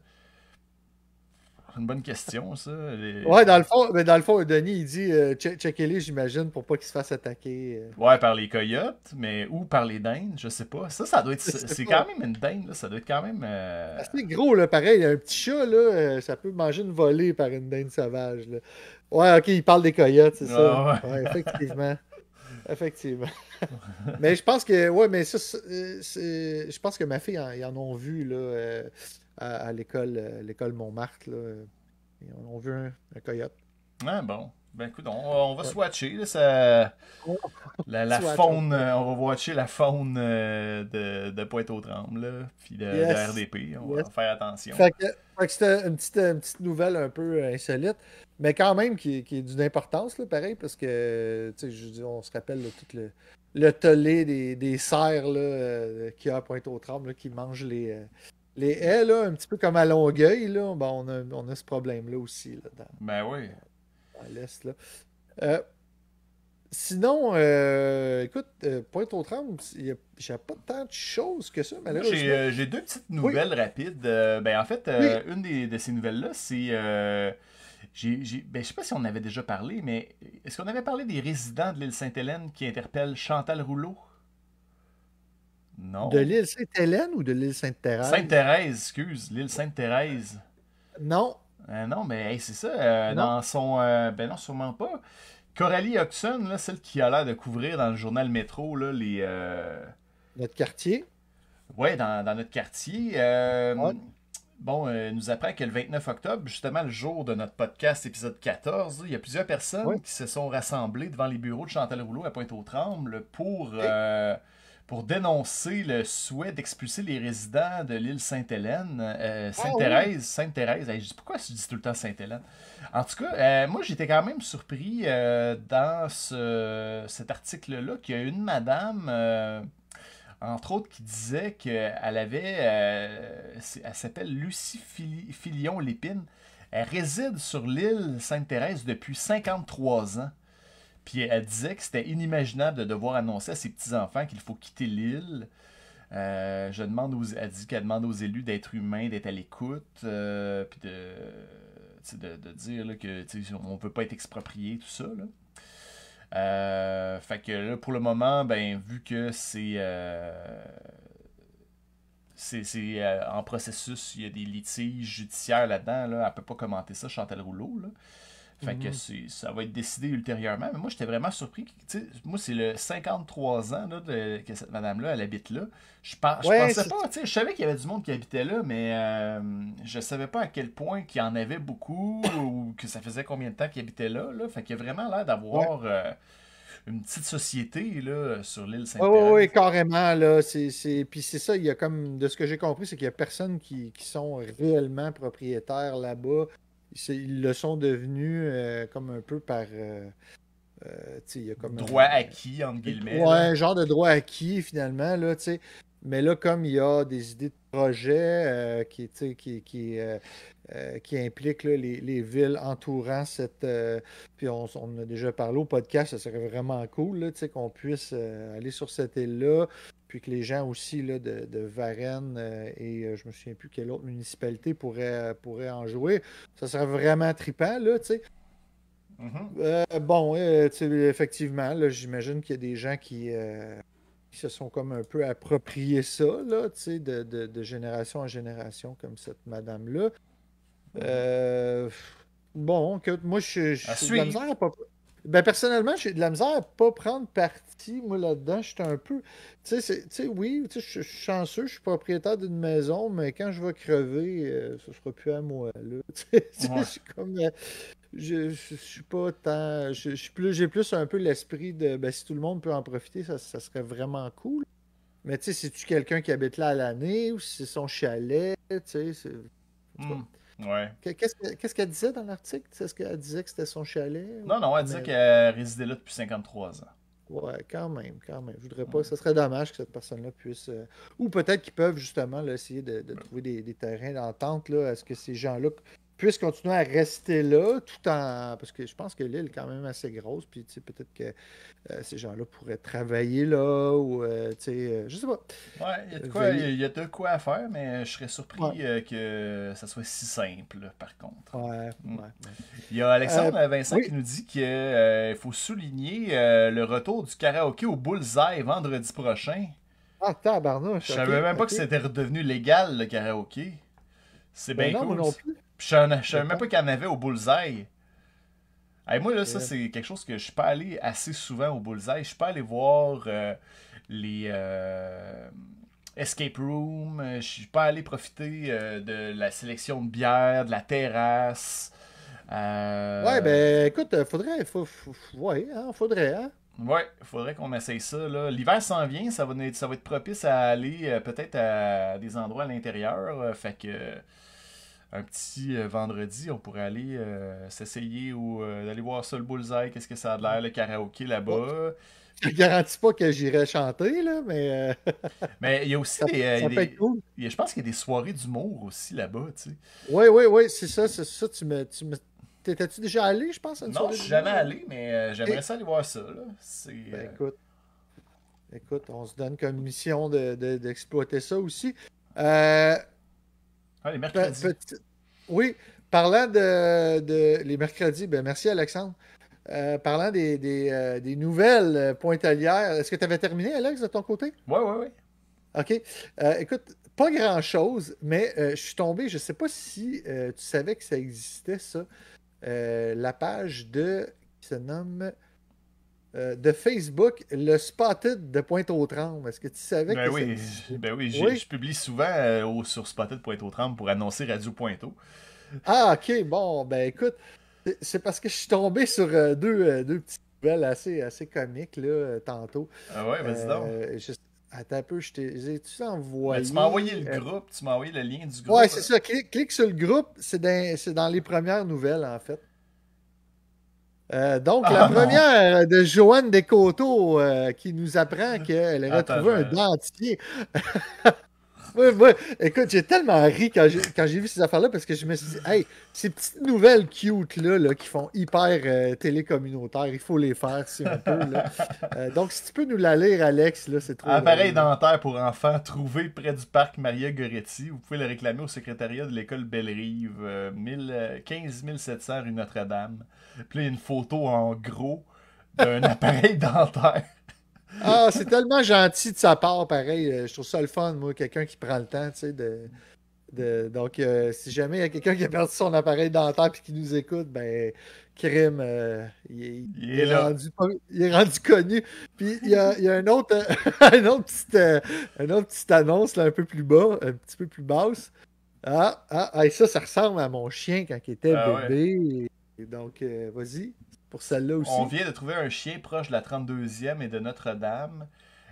Speaker 1: C'est une bonne question, ça. Les-
Speaker 2: Ouais, dans le fond, mais dans le fond Denis, il dit euh, che- checkez-les, j'imagine, pour pas qu'ils se fassent attaquer. euh.
Speaker 1: Ouais, par les coyotes, mais ou par les dindes, je sais pas. Ça, ça doit être. C'est quand même une dinde, là. Ça doit être quand même. euh,
Speaker 2: C'est gros, là, pareil. Un petit chat, là, euh, ça peut manger une volée par une dinde sauvage. Là. Ouais, ok, il parle des coyotes, c'est ça.
Speaker 1: Ah
Speaker 2: ouais. effectivement. effectivement. mais je pense que, ouais, mais ça, euh, je pense que ma fille, en- ils en ont vu, là, euh, à, à l'école, euh, l'école Montmartre, là. euh, en ont vu un, un coyote.
Speaker 1: Ah bon. Ben écoute, on, on va swatcher. Là, ça... La, faune, euh, on va watcher la faune de, de Pointe-aux-Trembles, puis de, de
Speaker 2: Yes.
Speaker 1: RDP. On
Speaker 2: Yes.
Speaker 1: va faire attention.
Speaker 2: Fait que, fait que c'était une petite, une petite nouvelle un peu insolite, mais quand même qui, qui est d'une importance, là, pareil, parce que, je on se rappelle là, tout le, le tollé des, des cerfs euh, qu'il y a à Pointe-aux-Trembles qui mangent les, euh, les haies, là, un petit peu comme à Longueuil, là, ben, on, a, on a ce problème-là aussi, là, dans,
Speaker 1: Ben oui.
Speaker 2: dans l'Est. Là. Euh, sinon, euh, écoute, euh, Pointe-aux-Trembles, il y a- j'ai pas tant de choses que ça, malheureusement.
Speaker 1: J'ai euh, j'ai deux petites nouvelles rapides. Euh, ben, en fait, une des, de ces nouvelles-là, c'est. j'ai- j'ai- ben, je sais pas si on en avait déjà parlé, mais est-ce qu'on avait parlé des résidents de l'île Sainte-Hélène qui interpellent Chantal Rouleau? Non.
Speaker 2: De l'île Sainte-Hélène ou de l'île Sainte-Thérèse?
Speaker 1: Sainte-Thérèse, excuse, l'île Sainte-Thérèse.
Speaker 2: Non.
Speaker 1: Euh, non, mais hey, c'est ça. euh, dans son. euh, ben non, sûrement pas. Coralie là, celle qui a l'air de couvrir dans le journal Métro là, les.
Speaker 2: Notre quartier.
Speaker 1: Ouais, dans, dans notre quartier.
Speaker 2: Ouais.
Speaker 1: Bon, nous apprend que le 29 octobre, justement le jour de notre podcast épisode 14, il y a plusieurs personnes
Speaker 2: Ouais.
Speaker 1: qui se sont rassemblées devant les bureaux de Chantal Rouleau à Pointe-aux-Trembles pour, pour dénoncer le souhait d'expulser les résidents de l'île Sainte-Hélène. Euh, Sainte-Thérèse, Sainte-Thérèse, hey, je dis- pourquoi je dis tout le temps Sainte-Hélène? En tout cas, euh, moi j'étais quand même surpris euh, dans ce- cet article-là qu'il y a une madame, euh, entre autres, qui disait qu'elle avait, euh, elle s'appelle Lucie Fili- Filion Lépine. Elle réside sur l'île Sainte-Thérèse depuis 53 ans. Puis elle disait que c'était inimaginable de devoir annoncer à ses petits-enfants qu'il faut quitter l'île. Euh, je demande aux, elle dit qu'elle demande aux élus d'être humains, d'être à l'écoute, euh, puis de, de, dire là, que on ne peut pas être exproprié, tout ça. Là. Euh, fait que là, pour le moment, ben, vu que c'est c'est en processus, il y a des litiges judiciaires là-dedans, là, elle ne peut pas commenter ça, Chantal Rouleau. Là. Fait que mhm. ça va être décidé ultérieurement. Mais moi, j'étais vraiment surpris. Moi, c'est le 53 ans là, que cette madame-là, elle habite là. Je, je pensais pas, je savais qu'il y avait du monde qui habitait là, mais euh, je savais pas à quel point qu'il y en avait beaucoup ou que ça faisait combien de temps qu'il habitait là. là. Fait qu'il y a vraiment l'air d'avoir euh, une petite société là, sur l'île saint
Speaker 2: Oui, oui, oui, carrément. Là, c'est, Puis c'est ça, il y a comme, de ce que j'ai compris, c'est qu'il y a personne qui, qui sont réellement propriétaires là-bas ils le sont devenus euh, comme un peu par. Euh, euh, y a comme
Speaker 1: droit acquis, entre guillemets.
Speaker 2: Ouais, un genre de droit acquis, finalement. Là, mais là, comme il y a des idées de projet qui, qui, qui, qui impliquent les, les, villes entourant cette. puis on, on, a déjà parlé au podcast, ça serait vraiment cool qu'on puisse aller sur cette île-là, puis que les gens aussi là, de, de Varennes euh, et euh, je me souviens plus quelle autre municipalité pourrait, pourrait en jouer. Ça serait vraiment trippant, là, tu sais. Mm-hmm. Euh, bon, effectivement, là, j'imagine qu'il y a des gens qui, se sont comme un peu appropriés ça, là, tu sais, de, de, génération en génération, comme cette madame-là. Mm-hmm. bon, moi, je, je suis de la misère à pas... Ben, personnellement, j'ai de la misère à pas prendre parti, moi, là-dedans. J'étais un peu. Tu sais, oui, je suis chanceux, je suis propriétaire d'une maison, mais quand je vais crever, euh, ce sera plus à moi, là. Je suis comme. Euh, je, suis pas tant. Je, plus, j'ai plus un peu l'esprit de. Ben, si tout le monde peut en profiter, ça, serait vraiment cool. Mais tu sais, si tu quelqu'un qui habite là à l'année ou si c'est son chalet, tu sais, c'est.
Speaker 1: Hmm. Ouais.
Speaker 2: Qu'est-ce qu'elle disait dans l'article? Est-ce qu'elle disait que c'était son chalet?
Speaker 1: Non, non, elle disait qu'elle résidait là depuis 53 ans.
Speaker 2: Ouais, quand même, quand même. Je voudrais pas. Ce serait dommage que cette personne-là puisse. Euh, ou peut-être qu'ils peuvent justement essayer de, trouver des, des terrains d'entente. Est-ce que ces gens-là puisse continuer à rester là tout en. Parce que je pense que l'île est quand même assez grosse, puis peut-être que euh, ces gens-là pourraient travailler là, ou euh, tu sais, euh, je sais pas.
Speaker 1: Ouais, il y, a de quoi, il y a de quoi à faire, mais je serais surpris que ça soit si simple, par contre.
Speaker 2: Ouais, mm. ouais.
Speaker 1: Il y a Alexandre Vincent qui nous dit qu'il faut souligner le retour du karaoké au Bullseye vendredi prochain.
Speaker 2: Ah, tabarnouche.
Speaker 1: Je savais même pas que c'était redevenu légal, le karaoké. C'est ben bien cool. non plus. Je savais même pas qu'il y en avait au Bullseye. moi, là, ça, c'est quelque chose que je suis pas allé assez souvent au Bullseye. Je suis pas allé voir euh, les euh, escape rooms. Je suis pas allé profiter euh, de la sélection de bière, de la terrasse.
Speaker 2: Ouais, ben écoute, faudrait. Faut, ouais, hein, faudrait, hein?
Speaker 1: Ouais, faudrait qu'on essaye ça. L'hiver s'en vient, ça va, être, ça va être propice à aller peut-être à des endroits à l'intérieur. fait que un petit euh, vendredi, on pourrait aller euh, s'essayer ou euh, d'aller voir ça le bullseye, qu'est-ce que ça a l'air, le karaoké là-bas.
Speaker 2: Je ne garantis pas que j'irai chanter, là, mais.
Speaker 1: mais il y a aussi des. cool. je pense qu'il y a des soirées d'humour aussi là-bas, tu sais.
Speaker 2: Oui, oui, oui, c'est ça, c'est ça. Tu me. Tu me... T'étais-tu déjà allé, je pense, à
Speaker 1: une Non, je suis jamais allé, mais j'aimerais ça aller voir ça. Là.
Speaker 2: Ben, écoute. Écoute, on se donne comme mission d'exploiter de, ça aussi. Euh,
Speaker 1: ah, les mercredis.
Speaker 2: Oui, parlant de, les mercredis, ben merci Alexandre. Euh, parlant des, des, euh, des nouvelles euh, pointalières, est-ce que tu avais terminé, Alex, de ton côté?
Speaker 1: Oui, oui, oui.
Speaker 2: OK. écoute, pas grand-chose, mais je suis tombé, je ne sais pas si tu savais que ça existait, ça. la page de qui se nomme de Facebook, le Spotted de Pointe-aux-Trembles. Est-ce que tu savais
Speaker 1: ben
Speaker 2: que
Speaker 1: oui,
Speaker 2: ça
Speaker 1: Ben oui, je publie souvent sur Spotted Pointe-aux-Trembles pour annoncer Radio Pointeau.
Speaker 2: Ah, ok, bon, ben écoute, c'est parce que je suis tombé sur euh, deux, euh, deux petites nouvelles assez, assez comiques, là, euh, tantôt.
Speaker 1: Ah ouais, vas-y donc.
Speaker 2: Attends un peu, je t'ai. Tu envoyé.
Speaker 1: Ben, tu m'as envoyé le groupe, tu m'as envoyé le lien du groupe.
Speaker 2: Ouais, c'est ça. Clique, sur le groupe, c'est dans, dans, les premières nouvelles, en fait. Donc, la ah, première de Joanne Descoteaux qui nous apprend qu'elle a retrouvé un dentier. Ouais, ouais. Écoute, j'ai tellement ri quand j'ai, vu ces affaires-là parce que je me suis dit, hey, ces petites nouvelles cute-là là, qui font hyper euh, télécommunautaire, il faut les faire, si un peu. Là. Euh, donc, si tu peux nous la lire, Alex, là, c'est trop.
Speaker 1: Appareil
Speaker 2: drôle.
Speaker 1: dentaire pour enfants trouvé près du parc Maria Goretti. Vous pouvez le réclamer au secrétariat de l'école Belle-Rive, euh, 1000, euh, 15 700 rue Notre-Dame. Puis là, il y a une photo en gros d'un appareil dentaire.
Speaker 2: Ah, c'est tellement gentil de sa part, pareil. Euh, Je trouve ça le fun, moi, quelqu'un qui prend le temps, tu sais, de. de- donc, euh, si jamais il y a quelqu'un qui a perdu son appareil dentaire et qui nous écoute, ben, crime, euh, il, est-
Speaker 1: Il
Speaker 2: il
Speaker 1: est
Speaker 2: est
Speaker 1: là.
Speaker 2: rendu, il est rendu connu. Puis, il y a, y a un autre, une autre petite, autre petite annonce, là, un peu plus bas, un petit peu plus basse. Ah, ah, ah, et ça, ça ressemble à mon chien quand il était
Speaker 1: Ah
Speaker 2: bébé. Donc, euh, vas-y, pour celle-là aussi.
Speaker 1: On vient de trouver un chien proche de la 32e et de Notre-Dame.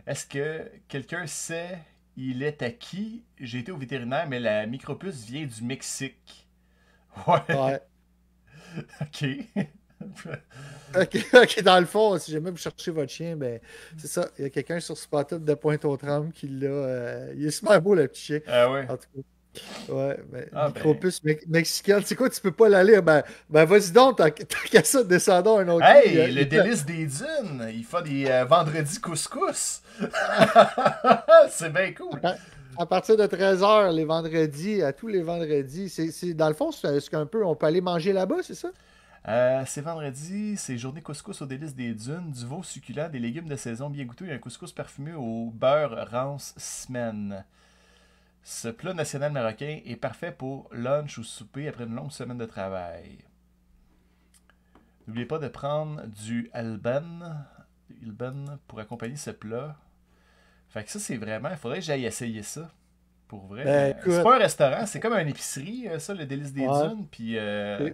Speaker 1: Est-ce que quelqu'un sait il est à qui? J'ai été au vétérinaire, mais la micropuce vient du Mexique. Ouais,
Speaker 2: Ouais.
Speaker 1: ok.
Speaker 2: Ok, ok, dans le fond, si jamais vous cherchez votre chien, ben c'est ça. Il y a quelqu'un sur Spotted de Pointe-aux-Trembles qui l'a. euh, il est super beau, le petit chien.
Speaker 1: Ah ouais.
Speaker 2: En tout cas. Ouais, mais
Speaker 1: Ah, ben.
Speaker 2: micropuce me- mexicaine. C'est quoi, tu peux pas la lire? Ben, ben vas-y donc, tant, qu'à ça, descendons un autre.
Speaker 1: Hey,
Speaker 2: Il-
Speaker 1: le délice des dunes, il fait des euh, vendredis couscous. c'est bien cool.
Speaker 2: À partir de 13h, les vendredis, à tous les vendredis, c'est c'est- dans le fond, c'est qu'un peu, on peut aller manger là-bas, c'est ça?
Speaker 1: Euh, c'est vendredi, c'est journée couscous au délice des dunes, du veau succulent, des légumes de saison bien goûteux et un couscous parfumé au beurre rance semaine. Ce plat national marocain est parfait pour lunch ou souper après une longue semaine de travail. N'oubliez pas de prendre du Alban, pour accompagner ce plat. Fait que ça, c'est vraiment. Il faudrait que j'aille essayer ça. Pour vrai.
Speaker 2: Ben,
Speaker 1: Euh, c'est pas un restaurant, c'est comme une épicerie, euh, ça, le délice des
Speaker 2: Ouais.
Speaker 1: dunes. Puis. euh,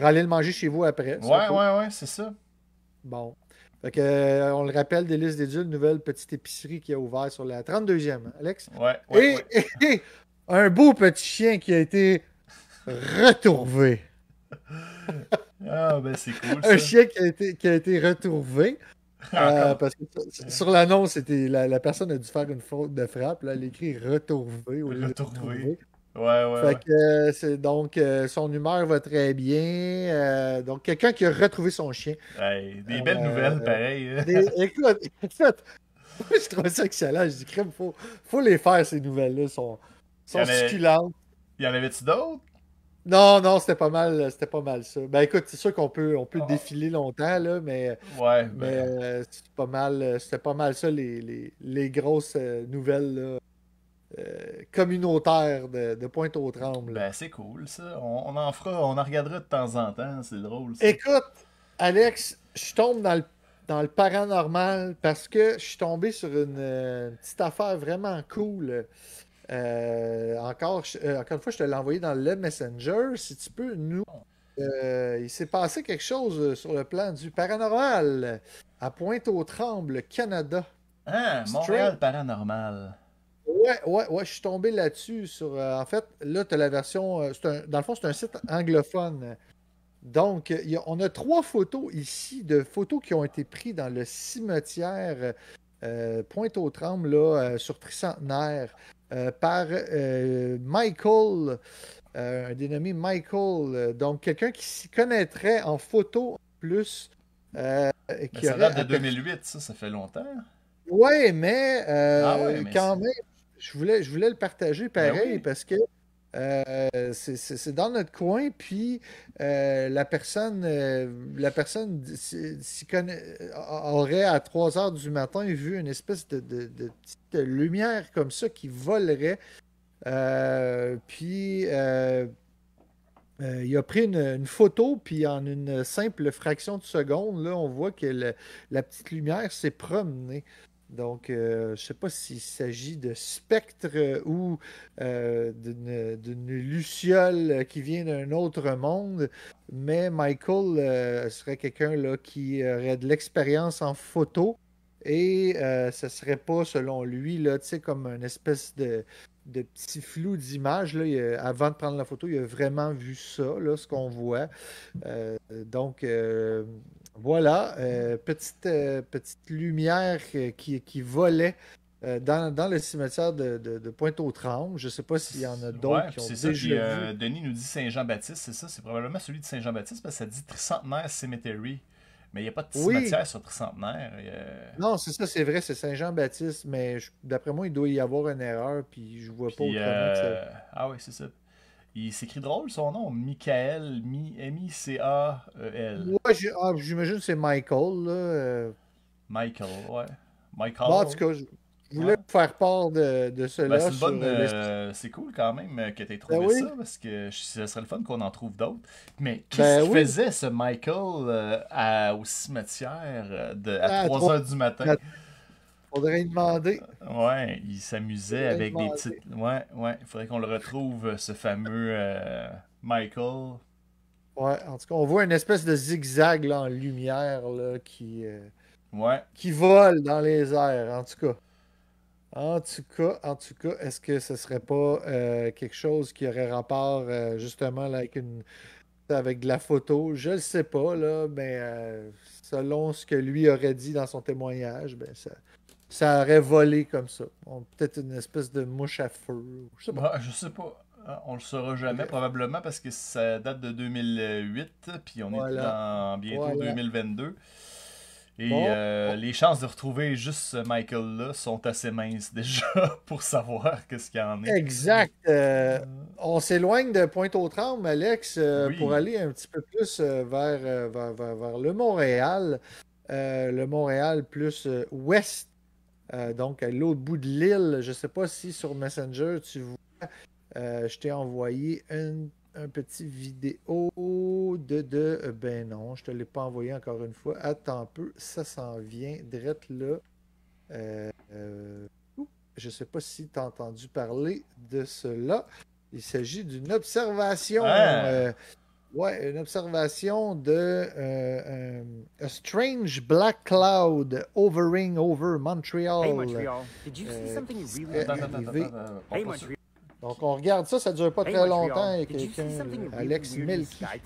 Speaker 2: aller le manger chez vous après.
Speaker 1: Ouais, ouais, ouais, c'est ça.
Speaker 2: Bon. Fait que, euh, on le rappelle, Délices des Dunes, nouvelle petite épicerie qui a ouvert sur la 32e, Alex?
Speaker 1: Ouais, ouais,
Speaker 2: et,
Speaker 1: ouais.
Speaker 2: et- et un beau petit chien qui a été retrouvé.
Speaker 1: Ah, ben c'est cool.
Speaker 2: Un chien qui a été, qui a été retrouvé. euh, parce que sur- l'annonce, c'était la, la personne a dû faire une faute de frappe. Là, elle écrit retrouvé au lieu de
Speaker 1: Retrouvé. Ouais, ouais,
Speaker 2: Fait que euh, c'est donc euh, son humeur va très bien. euh, donc quelqu'un qui a retrouvé son chien.
Speaker 1: Des belles nouvelles, pareil. hein.
Speaker 2: Des- écoute, écoute, moi, je trouve ça excellent. Je dis, crème, faut, faut les faire, ces nouvelles-là. Elles sont, sont
Speaker 1: Il y en
Speaker 2: succulentes.
Speaker 1: Y en avait-tu d'autres?
Speaker 2: Non, non, c'était pas mal, c'était pas mal ça. Ben écoute, c'est sûr qu'on peut, on peut
Speaker 1: Ah.
Speaker 2: défiler longtemps, là, mais,
Speaker 1: Ouais,
Speaker 2: mais
Speaker 1: ben.
Speaker 2: euh, c'est pas mal, c'était pas mal ça, les, les, les grosses nouvelles là, euh, communautaires de, de Pointe-aux-Trembles.
Speaker 1: Ben, c'est cool, ça. On, on en fera, on en regardera de temps en temps. C'est drôle, ça.
Speaker 2: Écoute, Alex, je tombe dans le, dans le paranormal parce que je suis tombé sur une, euh, petite affaire vraiment cool. Euh, encore, je- encore une fois, je te l'ai envoyé dans le Messenger. Si tu peux nous. il s'est passé quelque chose sur le plan du paranormal à Pointe-aux-Trembles, Canada.
Speaker 1: Ah, Montréal paranormal.
Speaker 2: Ouais, ouais, ouais, je suis tombé là-dessus. Sur, euh, en fait, là, tu as la version. euh, un- dans le fond, c'est un site anglophone. Donc, il y a- on a trois photos ici de photos qui ont été prises dans le cimetière euh, Pointe-aux-Trembles, là, sur Tricentenaire, par Michael, un dénommé Michael. donc, quelqu'un qui s'y connaîtrait en photo en plus.
Speaker 1: ça date de
Speaker 2: aperçu-
Speaker 1: 2008, ça, ça fait longtemps.
Speaker 2: Ouais, mais, euh,
Speaker 1: Ah ouais, mais
Speaker 2: quand même, je voulais, je voulais le partager pareil
Speaker 1: Ben oui.
Speaker 2: parce que euh, c'est- dans notre coin, puis euh, la personne, euh, la personne s'y connaît, aurait à 3 heures du matin vu une espèce de, de- de petite lumière comme ça qui volerait. Puis il a pris une, une photo, puis en une simple fraction de seconde, là, on voit que le- la petite lumière s'est promenée. Donc, euh, je sais pas s'il s'agit de spectre ou euh, d'une luciole qui vient d'un autre monde, mais Michael euh, serait quelqu'un qui aurait de l'expérience en photo et ce serait pas, selon lui, là, comme une espèce de, de petit flou d'image. Avant de prendre la photo, il a vraiment vu ça, là, ce qu'on voit. Donc, voilà, euh, petite, euh, petite lumière euh, qui, qui volait euh, dans, dans, le cimetière de, de, de Pointe-aux-Trembles. Je ne sais pas s'il y en a d'autres
Speaker 1: ouais,
Speaker 2: qui ont
Speaker 1: ça, puis, euh, Denis nous dit Saint-Jean-Baptiste, c'est ça, c'est probablement celui de Saint-Jean-Baptiste parce que ça dit Tricentenaire Cemetery. Mais il n'y a pas de
Speaker 2: Oui.
Speaker 1: cimetière sur Tricentenaire.
Speaker 2: Non, c'est ça, c'est vrai, c'est Saint-Jean-Baptiste, mais d'après moi, il doit y avoir une erreur, puis je vois pas autrement que ça.
Speaker 1: Ah oui, c'est ça. Il s'écrit drôle son nom, Michael, Mi- M-I-C-A-E-L.
Speaker 2: Ouais, ah, j'imagine que c'est Michael, là. euh.
Speaker 1: Michael, ouais. Michael.
Speaker 2: Bon, en tout cas, je voulais
Speaker 1: Ouais.
Speaker 2: vous faire part de, de cela.
Speaker 1: Ben, c'est
Speaker 2: euh,
Speaker 1: euh, c'est cool quand même que tu aies trouvé
Speaker 2: Ben oui.
Speaker 1: ça parce que ce serait le fun qu'on en trouve d'autres. Mais qu'est-ce
Speaker 2: Ben
Speaker 1: qu'il
Speaker 2: oui.
Speaker 1: faisait ce Michael euh, à- au cimetière de, à
Speaker 2: À
Speaker 1: 3
Speaker 2: trois-
Speaker 1: heures du matin?
Speaker 2: à- Faudrait lui demander.
Speaker 1: Ouais, il s'amusait avec des petites. Ouais, ouais, il faudrait qu'on le retrouve, ce fameux euh, Michael.
Speaker 2: Ouais, en tout cas, on voit une espèce de zigzag là, en lumière là, qui, euh,
Speaker 1: Ouais,
Speaker 2: qui vole dans les airs, en tout cas. En tout cas, en tout cas, est-ce que ce serait pas euh, quelque chose qui aurait rapport euh, justement là, avec une avec de la photo? Je le sais pas, là, mais euh, selon ce que lui aurait dit dans son témoignage, ben ça, ça aurait volé comme ça. Peut-être une espèce de mouche à feu. Je sais pas.
Speaker 1: Bah, je sais pas. Ah, On le saura jamais, probablement, parce que ça date de 2008, puis on est dans bientôt
Speaker 2: Voilà.
Speaker 1: 2022. Et
Speaker 2: Bon.
Speaker 1: euh, les chances de retrouver juste ce Michael-là sont assez minces déjà pour savoir qu'est-ce qu'il y en est.
Speaker 2: Exact. Euh, on s'éloigne de Pointe-aux-Trembles, Alex, euh,
Speaker 1: Oui.
Speaker 2: pour aller un petit peu plus euh, vers, euh, vers, vers- vers le Montréal. Euh, le Montréal plus euh, ouest, euh, donc à l'autre bout de l'île. Je ne sais pas si sur Messenger tu vois, euh, je t'ai envoyé un, un petit vidéo de, de. euh, Ben non, je ne te l'ai pas envoyé encore une fois. Attends un peu, ça s'en vient direct là. Euh, je ne sais pas si tu as entendu parler de cela. Il s'agit d'une observation.
Speaker 1: Ah.
Speaker 2: Euh, ouais, une observation de euh, un- a strange black cloud hovering over Montreal.
Speaker 3: Hey Montreal, did you see
Speaker 2: Euh,
Speaker 3: something
Speaker 2: qui
Speaker 3: really Hey. Montreal,
Speaker 2: Donc on regarde ça, ça dure pas
Speaker 3: hey
Speaker 2: très longtemps.
Speaker 3: You
Speaker 2: quelqu'un, euh, Alex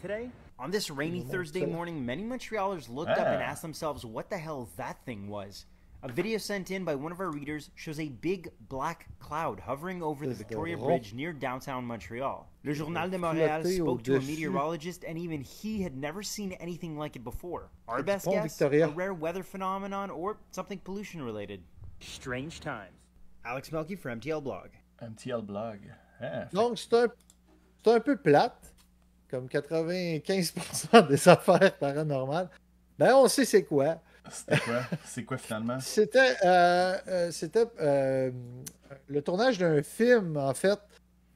Speaker 3: today? On this rainy Thursday morning, many Montrealers looked up and
Speaker 1: Ah.
Speaker 3: asked themselves what the hell that thing was. A video sent in by one of our readers shows a big black cloud hovering over the Victoria. Bridge near downtown Montreal. Le Journal de Montréal spoke to a meteorologist and even he had never seen anything like it before. Our best guess, a rare weather phenomenon or something pollution related. Strange times. Alex Melky for MTL Blog.
Speaker 1: MTL Blog. Ah, fait-
Speaker 2: Donc c'est un, c'est un peu plate, comme 95% des affaires paranormales. Ben on sait c'est quoi.
Speaker 1: C'était quoi? C'est quoi finalement?
Speaker 2: C'était euh, euh, euh, le tournage d'un film, en fait.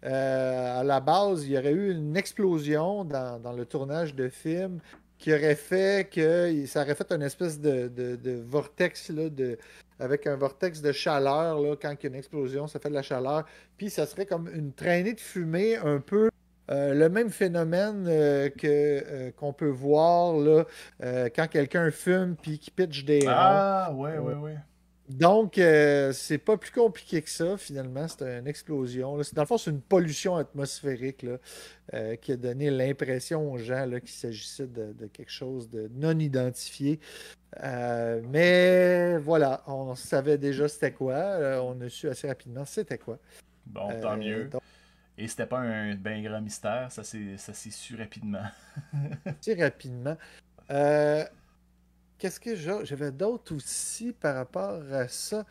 Speaker 2: À la base, il y aurait eu une explosion dans, le tournage de film qui aurait fait que ça aurait fait une espèce de, vortex avec un vortex de chaleur là, quand il y a une explosion, ça fait de la chaleur. Puis ça serait comme une traînée de fumée, un peu euh, le même phénomène euh, que euh, qu'on peut voir là, quand quelqu'un fume puis qui pitch des.
Speaker 1: Ah, ouais, ouais, ouais.
Speaker 2: Donc, c'est pas plus compliqué que ça, finalement. C'est une explosion. là. Dans le fond, c'est une pollution atmosphérique là, qui a donné l'impression aux gens là, qu'il s'agissait de, de quelque chose de non identifié. Mais voilà, on savait déjà c'était quoi. On a su assez rapidement c'était quoi.
Speaker 1: Bon, tant mieux.
Speaker 2: donc,
Speaker 1: Et c'était pas un bien grand mystère, ça s'est su rapidement.
Speaker 2: assez rapidement. Euh, Qu'est-ce que? J'avais d'autres aussi par rapport à ça?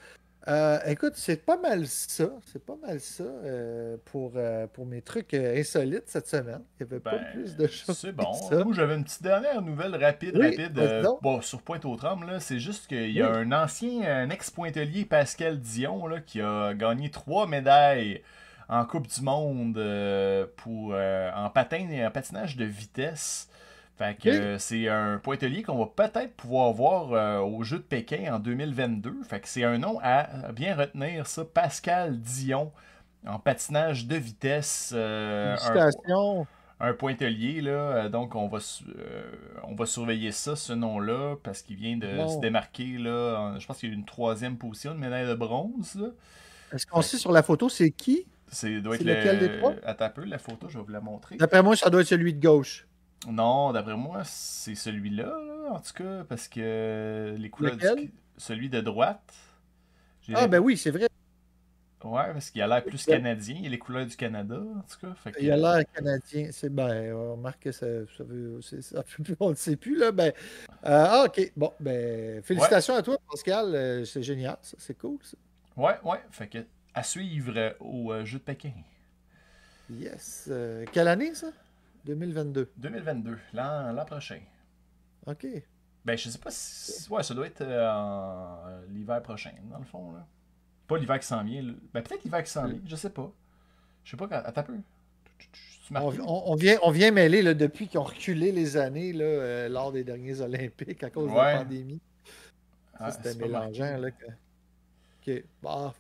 Speaker 2: Euh, écoute, c'est pas mal ça. C'est pas mal ça euh, pour, euh, pour mes trucs insolites cette semaine. Il n'y avait pas
Speaker 1: Ben,
Speaker 2: plus de choses.
Speaker 1: C'est bon.
Speaker 2: ça.
Speaker 1: Moi, j'avais une petite dernière nouvelle rapide,
Speaker 2: Oui,
Speaker 1: rapide. bon, sur Pointe-aux-Trembles, là, c'est juste qu'il y a
Speaker 2: Oui.
Speaker 1: un ancien, un ex-pointelier, Pascal Dion, là, qui a gagné trois médailles en Coupe du Monde euh, pour, euh, en patin et en patinage de vitesse. Fait que
Speaker 2: Oui.
Speaker 1: euh, c'est un pointelier qu'on va peut-être pouvoir voir euh, aux Jeux de Pékin en 2022. Fait que c'est un nom à bien retenir, ça. Pascal Dion en patinage de vitesse. euh, un-
Speaker 2: Félicitations.
Speaker 1: un pointelier, là. donc, on va, on va surveiller ça, ce nom-là, parce qu'il vient de
Speaker 2: Bon.
Speaker 1: se démarquer, là. en- je pense qu'il y a une troisième position, une médaille de bronze.
Speaker 2: Est-ce qu'on sait sur la photo c'est qui?
Speaker 1: C'est doit être
Speaker 2: lequel
Speaker 1: le...
Speaker 2: des trois?
Speaker 1: Attends un peu, la photo, je vais vous la montrer.
Speaker 2: D'après moi, ça doit être celui de gauche.
Speaker 1: Non, d'après moi, c'est celui-là, là, en tout cas, parce que les couleurs...
Speaker 2: Lequel?
Speaker 1: du- Celui de droite.
Speaker 2: Ah, ben oui, c'est vrai.
Speaker 1: Ouais, parce qu'il a l'air plus canadien. Il a les couleurs du Canada, en tout cas. Fait que-
Speaker 2: Il a l'air canadien. C'est ben, on remarque que ça, ça veut. ça on ne sait plus, là. Ben, euh, ah, ok. Bon, ben, félicitations à toi, Pascal. euh, c'est génial, ça. C'est cool, ça.
Speaker 1: Ouais, ouais. Fait que à suivre au euh, Jeu de Pékin.
Speaker 2: Yes. Euh, quelle année, ça? 2022.
Speaker 1: 2022, l'an prochain.
Speaker 2: Ok.
Speaker 1: Ben, je sais pas si. Ouais, ça doit être euh, l'hiver prochain, dans le fond. Là. Pas l'hiver qui s'en vient. là. Ben, peut-être l'hiver qui s'en vient, je sais pas. Je sais pas quand. Attends un peu.
Speaker 2: On,
Speaker 1: marques
Speaker 2: on- on vient, on vient mêler, là, depuis qu'ils ont reculé les années, là, euh, lors des derniers Olympiques à cause de la pandémie.
Speaker 1: Ah,
Speaker 2: C'était mélangeant, là. que- Ok. Bah,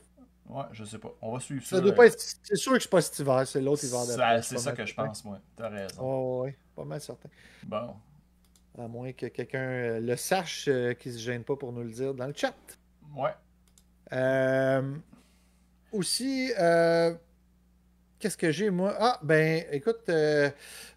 Speaker 1: Ouais, je sais pas. On va suivre ça.
Speaker 2: ça doit
Speaker 1: euh,
Speaker 2: pas être. C'est sûr que c'est pas cet hiver, c'est l'autre hiver d'après.
Speaker 1: C'est ça que je pense, moi. T'as raison.
Speaker 2: Oh, ouais, pas mal certain.
Speaker 1: Bon.
Speaker 2: À moins que quelqu'un euh, le sache, euh, qu'il se gêne pas pour nous le dire dans le chat.
Speaker 1: Ouais.
Speaker 2: Euh, aussi, euh, qu'est-ce que j'ai, moi? Ah, ben, écoute, euh,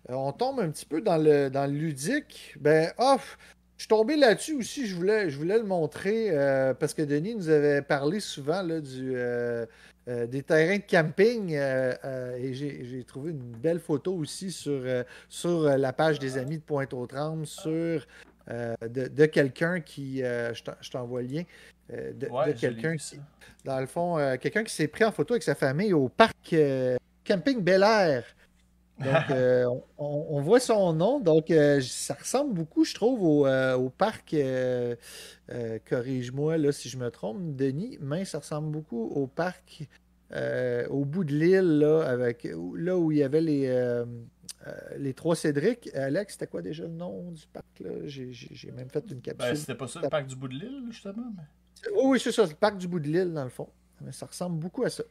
Speaker 2: on tombe un petit peu dans le, dans le ludique. Ben, off, je suis tombé là-dessus aussi, je voulais, je voulais le montrer, euh, parce que Denis nous avait parlé souvent là, du, euh, euh, des terrains de camping, et j'ai trouvé une belle photo aussi sur, sur la page des amis de Pointe-aux-Trembles, sur... euh, de, de quelqu'un qui, je t'en- je t'envoie le lien, de,
Speaker 1: Ouais,
Speaker 2: quelqu'un qui, dans le fond, quelqu'un qui s'est pris en photo avec sa famille au parc Camping Bel Air. Donc, euh, on, on voit son nom. Donc, euh, ça ressemble beaucoup, je trouve, au, euh, au parc. Corrige-moi là, si je me trompe, Denis, mais ça ressemble beaucoup au parc au bout de l'île, là, avec, où- là où il y avait les, les trois Cédric. Alex, c'était quoi déjà le nom du parc? J'ai même fait une capsule.
Speaker 1: Ben, c'était pas ça le parc du bout de l'île, justement. mais-
Speaker 2: Oui, oui, c'est ça, c'est le parc du bout de l'île, dans le fond. Mais ça ressemble beaucoup à ça.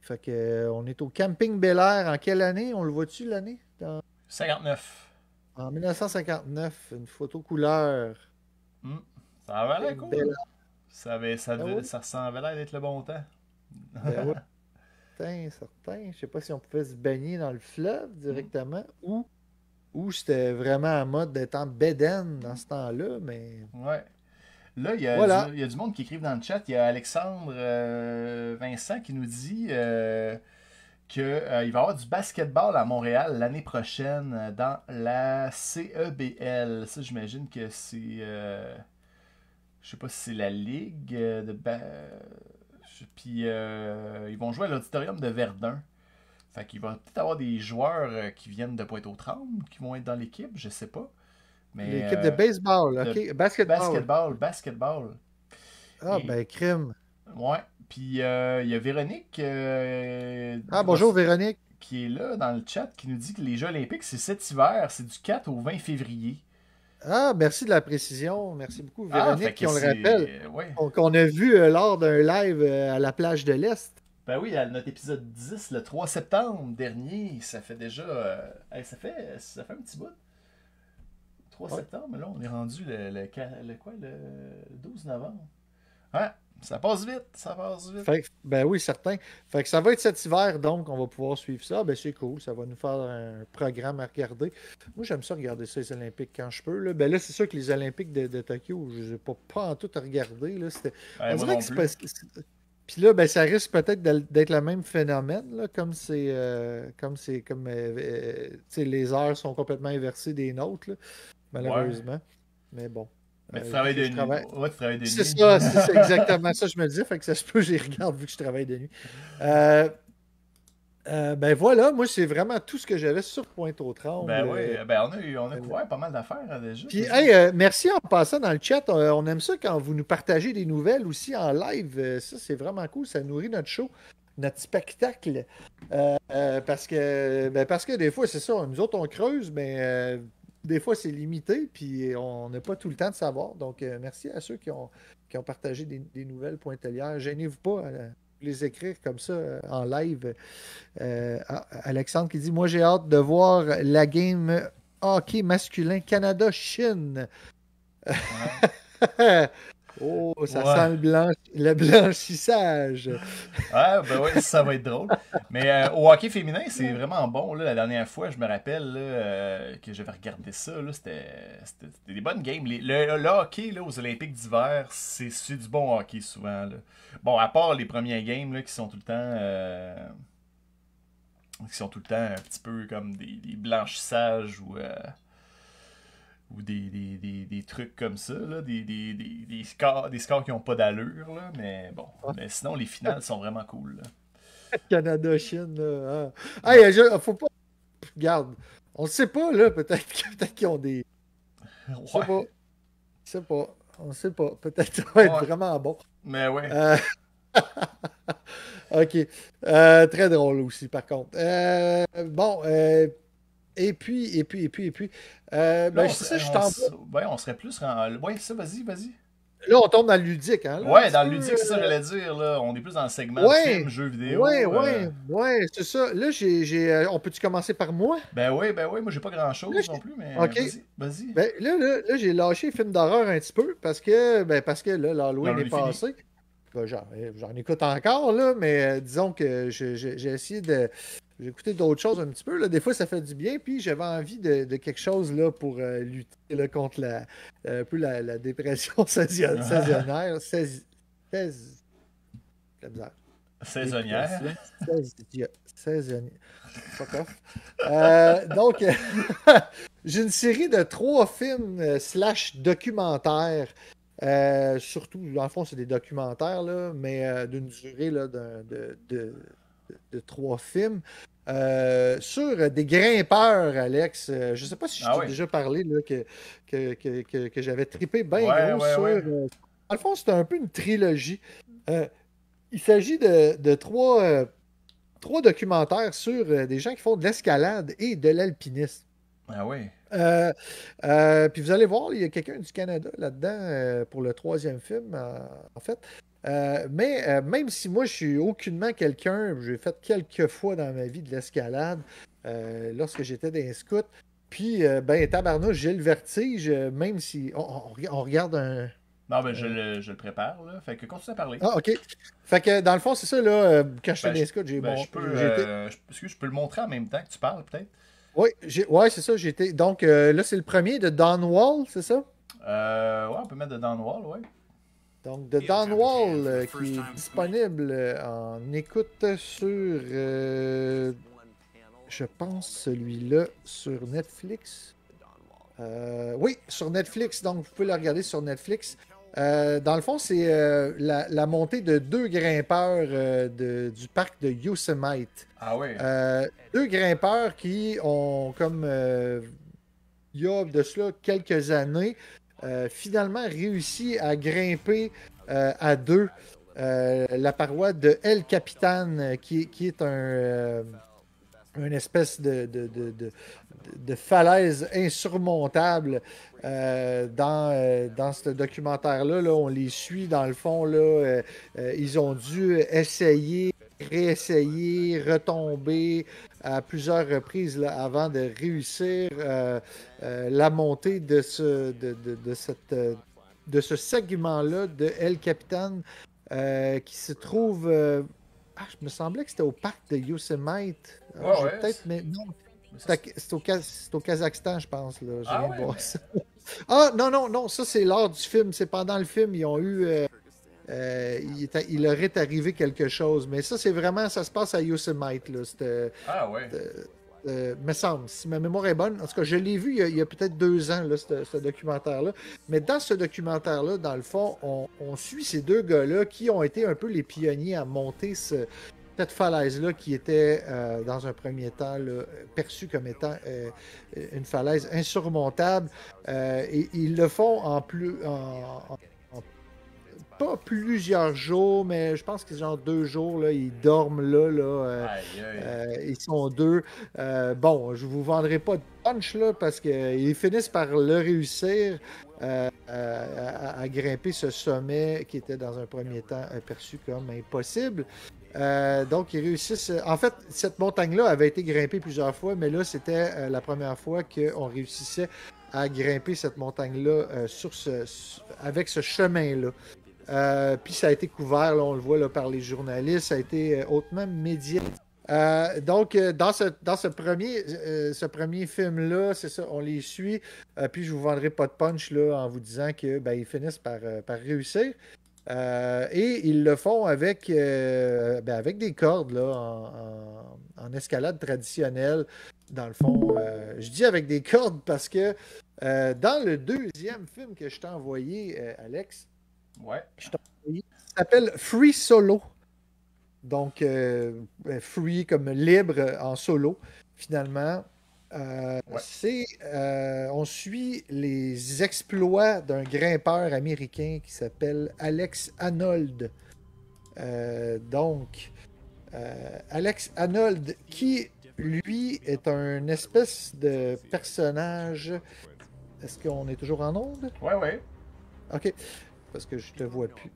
Speaker 2: Fait que euh, on est au Camping Bel Air. En quelle année? On le voit-tu l'année? Dans-
Speaker 1: 59.
Speaker 2: En 1959, une photo couleur.
Speaker 1: Hmm. Ça avait l'air cool.
Speaker 2: Bel
Speaker 1: Ça, avait, ça,
Speaker 2: Ah oui?
Speaker 1: ça ressemblait l'air d'être le bon temps.
Speaker 2: Ben. Certain, certain. Je sais pas si on pouvait se baigner dans le fleuve directement ou, ou c'était vraiment en mode d'être en bédaine dans ce temps-là, mais.
Speaker 1: Ouais. Là, il y, a
Speaker 2: Voilà.
Speaker 1: du, il y a du monde qui écrive dans le chat. Il y a Alexandre euh, Vincent qui nous dit euh, qu'il va y avoir du basketball à Montréal l'année prochaine euh, dans la CEBL. Ça, j'imagine que c'est. euh, je sais pas si c'est la ligue euh, de. ba- Puis euh, ils vont jouer à l'auditorium de Verdun. Fait qu'il va peut-être avoir des joueurs euh, qui viennent de Pointe-aux-Trembles qui vont être dans l'équipe, je sais pas.
Speaker 2: L'équipe
Speaker 1: euh,
Speaker 2: de baseball, ok. Basketball.
Speaker 1: Basketball, basketball.
Speaker 2: Ah,
Speaker 1: Et-
Speaker 2: ben, crime.
Speaker 1: Ouais. Puis euh, il y a Véronique euh,
Speaker 2: Ah, bonjour Véronique.
Speaker 1: qui est là dans le chat qui nous dit que les Jeux Olympiques, c'est cet hiver, c'est du 4 au 20 février.
Speaker 2: Ah, merci de la précision. Merci beaucoup,
Speaker 1: Ah,
Speaker 2: Véronique,
Speaker 1: que
Speaker 2: qui, on le rappelle,
Speaker 1: Ouais.
Speaker 2: qu'on a vu euh, lors d'un live euh, à la plage de l'Est.
Speaker 1: Ben oui, à notre épisode 10, le 3 septembre dernier, ça fait déjà. euh, ça, fait, ça fait un petit bout. 3
Speaker 2: Ouais.
Speaker 1: septembre, mais là, on est rendu le, le, quoi, le 12 novembre. Ouais, ça passe vite, ça passe vite.
Speaker 2: Fait que- ben oui, certain. Fait que ça va être cet hiver, donc on va pouvoir suivre ça. Ben c'est cool, ça va nous faire un programme à regarder. Moi, j'aime ça regarder ça, les Olympiques, quand je peux. Là. Ben là, c'est sûr que les Olympiques de, de Tokyo, je ai pas, pas en tout à regarder. Là. C'était-
Speaker 1: Ouais,
Speaker 2: on dirait que pas- Puis là, ben, ça risque peut-être d'être le même phénomène, là, comme c'est euh, comme c'est comme euh, euh, les heures sont complètement inversées des nôtres, là, malheureusement. Mais bon.
Speaker 1: Mais tu
Speaker 2: Euh,
Speaker 1: travailles de nuit.
Speaker 2: travaille-
Speaker 1: Ouais, tu travailles de nuit.
Speaker 2: c'est ça, c'est exactement ça, je me disais. Fait que ça se peut, j'y regarde vu que je travaille de nuit. Euh, euh, ben voilà, moi, c'est vraiment tout ce que j'avais sur Pointe-aux-Trembles.
Speaker 1: Ben oui,
Speaker 2: Euh,
Speaker 1: ben on a, eu, on a couvert pas mal d'affaires hein, déjà.
Speaker 2: Puis, hey, merci en passant dans le chat. On aime ça quand vous nous partagez des nouvelles aussi en live. Ça, c'est vraiment cool. Ça nourrit notre show, notre spectacle. Euh, euh, parce que ben, parce que des fois, c'est ça. Nous autres, on creuse, mais euh, des fois, c'est limité. Puis, on n'a pas tout le temps de savoir. Donc, euh, merci à ceux qui ont, qui ont partagé des, des nouvelles pointelières. Gênez-vous pas. à les écrire comme ça euh, en live. Euh, ah, Alexandre qui dit Moi, j'ai hâte de voir la game hockey masculin Canada-Chine. oh, ça
Speaker 1: Ouais.
Speaker 2: sent le blanc, Le blanchissage.
Speaker 1: Ouais, ben ouais, ça va être drôle. Mais euh, au hockey féminin, c'est vraiment bon. Là, la dernière fois, je me rappelle là, euh, que j'avais regardé ça. C'était c'était des bonnes games. Les- le, le hockey là, aux Olympiques d'hiver, c'est c'est du bon hockey souvent. là. Bon, à part les premiers games là, qui sont tout le temps. euh, qui sont tout le temps un petit peu comme des, des blanchissages ou. Euh, ou des, des, des, des trucs comme ça, là, des, des, des, des scores, des scores qui n'ont pas d'allure, là, mais bon. Mais sinon, les finales sont vraiment cool.
Speaker 2: Canada-Chine, là. hein. Hey, je- faut pas. Regarde, on ne sait pas, là. Peut-être peut-être qu'ils ont des. On sait
Speaker 1: Ouais,
Speaker 2: pas. On sait pas. On sait pas. Peut-être ça va être
Speaker 1: Ouais.
Speaker 2: vraiment bon.
Speaker 1: mais ouais.
Speaker 2: Euh, ok. Euh, très drôle aussi, par contre. Euh, bon. Euh, Et puis, et puis, et puis, et puis. Euh, ben,
Speaker 1: on,
Speaker 2: je
Speaker 1: on
Speaker 2: t'en
Speaker 1: ouais, on serait plus. en- Ouais, ça, vas-y, vas-y.
Speaker 2: Là, on tombe dans le ludique, hein? là,
Speaker 1: Ouais, dans le ludique, c'est ça
Speaker 2: euh,
Speaker 1: que j'allais dire. Là. On est plus dans le segment
Speaker 2: Ouais.
Speaker 1: film, jeux vidéo.
Speaker 2: Ouais,
Speaker 1: euh,
Speaker 2: ouais, c'est ça. Là, j'ai, euh, on peut-tu commencer par moi?
Speaker 1: Ben oui, ben oui, moi j'ai pas grand chose
Speaker 2: Là, j'ai-
Speaker 1: non plus, mais
Speaker 2: Ok.
Speaker 1: vas-y. Vas-y.
Speaker 2: Ben, là, là, là, j'ai lâché les films d'horreur un petit peu parce que, ben, parce que là, l'Halloween est passé. Ben, j'en, écoute encore, là, mais euh, disons que je- je- j'ai essayé de. J'ai écouté d'autres choses un petit peu. Là. Des fois, ça fait du bien. Puis j'avais envie de, de quelque chose là, pour euh, lutter là, contre la, un peu la, la dépression saison- saisonnière. Sais- sais- la misère.
Speaker 1: Saisonnière.
Speaker 2: Saisonnière. Fuck off. Euh, donc, j'ai une série de trois films euh, slash documentaires. Euh, surtout, dans le fond, c'est des documentaires, là, mais euh, d'une durée là, d'un- de, de- de- de trois films. Euh, sur des grimpeurs, Alex. Euh, je ne sais pas si je
Speaker 1: Ah
Speaker 2: t'ai
Speaker 1: oui.
Speaker 2: déjà parlé là, que, que, que, que- j'avais trippé bien
Speaker 1: Ouais,
Speaker 2: gros
Speaker 1: ouais,
Speaker 2: sur.
Speaker 1: ouais.
Speaker 2: euh, dans le fond, c'est un peu une trilogie. Euh, il s'agit de, de trois, euh, trois documentaires sur euh, des gens qui font de l'escalade et de l'alpinisme.
Speaker 1: Ah oui.
Speaker 2: Euh, euh, puis vous allez voir, il y a quelqu'un du Canada là-dedans euh, pour le troisième film, euh, en fait. Euh, mais euh, même si moi je suis aucunement quelqu'un, j'ai fait quelques fois dans ma vie de l'escalade euh, lorsque j'étais dans les scouts. Puis, ben, tabarnouche, j'ai le vertige, même si on, on- on regarde un,
Speaker 1: Non, ben je le, je le prépare, là. Fait que continue à parler.
Speaker 2: ah, ok. Fait que dans le fond, c'est ça, là, quand j'étais
Speaker 1: Ben,
Speaker 2: dans les scouts, j'ai
Speaker 1: Ben,
Speaker 2: bon,
Speaker 1: je peux. je- je peux le montrer en même temps que tu parles, peut-être?
Speaker 2: Oui, j'ai- ouais, c'est ça, j'ai été. Donc là, c'est le premier de Don Wall, c'est ça?
Speaker 1: Euh, ouais, on peut mettre de Down Wall, ouais.
Speaker 2: Donc, de Don Wall, euh, qui est disponible euh, en écoute sur, euh, je pense, celui-là sur Netflix. Euh, oui, sur Netflix, donc vous pouvez le regarder sur Netflix. Euh, dans le fond, c'est euh, la, la montée de deux grimpeurs euh, de- du parc de Yosemite.
Speaker 1: Ah oui.
Speaker 2: Euh, deux grimpeurs qui ont, comme euh, il y a de cela quelques années, euh, finalement réussi à grimper euh, à deux euh, la paroi de El Capitan, euh, qui, qui est un, euh, une espèce de, de, de- falaise insurmontable. euh, dans, euh, dans ce documentaire-là, là, on les suit dans le fond. Là, euh, euh, ils ont dû essayer, réessayer, retomber à plusieurs reprises là, avant de réussir euh, euh, la montée de ce, de, de- de cette, de ce segment-là de El Capitan euh, qui se trouve. ah, je me semblait que c'était au parc de Yosemite. Ah,
Speaker 1: Ouais, ouais,
Speaker 2: Peut-être,
Speaker 1: c'est-
Speaker 2: mais non. C'est au, au Kazakhstan, je pense. Là.
Speaker 1: Ah ouais, mais-.
Speaker 2: Ah, non, non, non, ça c'est lors du film. C'est pendant le film, ils ont eu. Euh, il, est- il leur est arrivé quelque chose. Mais ça, c'est vraiment. Ça se passe à Yosemite. Là.
Speaker 1: Ah ouais.
Speaker 2: Euh, me semble, si ma mémoire est bonne. En tout cas, je l'ai vu il y a, peut-être deux ans, là, ce, ce documentaire-là. Mais dans ce documentaire-là, dans le fond, on, on suit ces deux gars-là qui ont été un peu les pionniers à monter ce- cette falaise-là qui était, euh, dans un premier temps, là, perçue comme étant euh, une falaise insurmontable. Euh, et ils le font en plus. en- pas plusieurs jours, mais je pense que genre deux jours, là, ils dorment là. là euh,
Speaker 1: Aïe, aïe.
Speaker 2: euh, ils sont deux. Euh, bon, je vous vendrai pas de punch là parce qu'ils finissent par le réussir à, à- à grimper ce sommet qui était dans un premier temps euh, perçu comme impossible. Euh, donc, ils réussissent. En fait, cette montagne-là avait été grimpée plusieurs fois, mais là, c'était euh, la première fois qu'on réussissait à grimper cette montagne-là euh, sur ce, avec ce chemin-là. Euh, puis ça a été couvert, là, on le voit là, par les journalistes, ça a été euh, hautement médiatisé. Euh, donc, dans ce, dans ce premier, premier film-là, c'est ça, on les suit. Puis je vous vendrai pas de punch là, en vous disant que ben, finissent par, par réussir. Et ils le font avec, ben, avec des cordes là, en, en- escalade traditionnelle. Dans le fond, je dis avec des cordes parce que dans le deuxième film que je t'ai envoyé, Alex,
Speaker 1: Ouais.
Speaker 2: il s'appelle Free Solo. Donc, euh, euh, free comme libre en solo, finalement. Euh,
Speaker 1: Ouais.
Speaker 2: C'est, euh, on suit les exploits d'un grimpeur américain qui s'appelle Alex Arnold. Donc, Alex Arnold, qui lui est un espèce de personnage. Est-ce qu'on est toujours en onde?
Speaker 1: Ouais, ouais.
Speaker 2: Ok, parce que je te vois plus.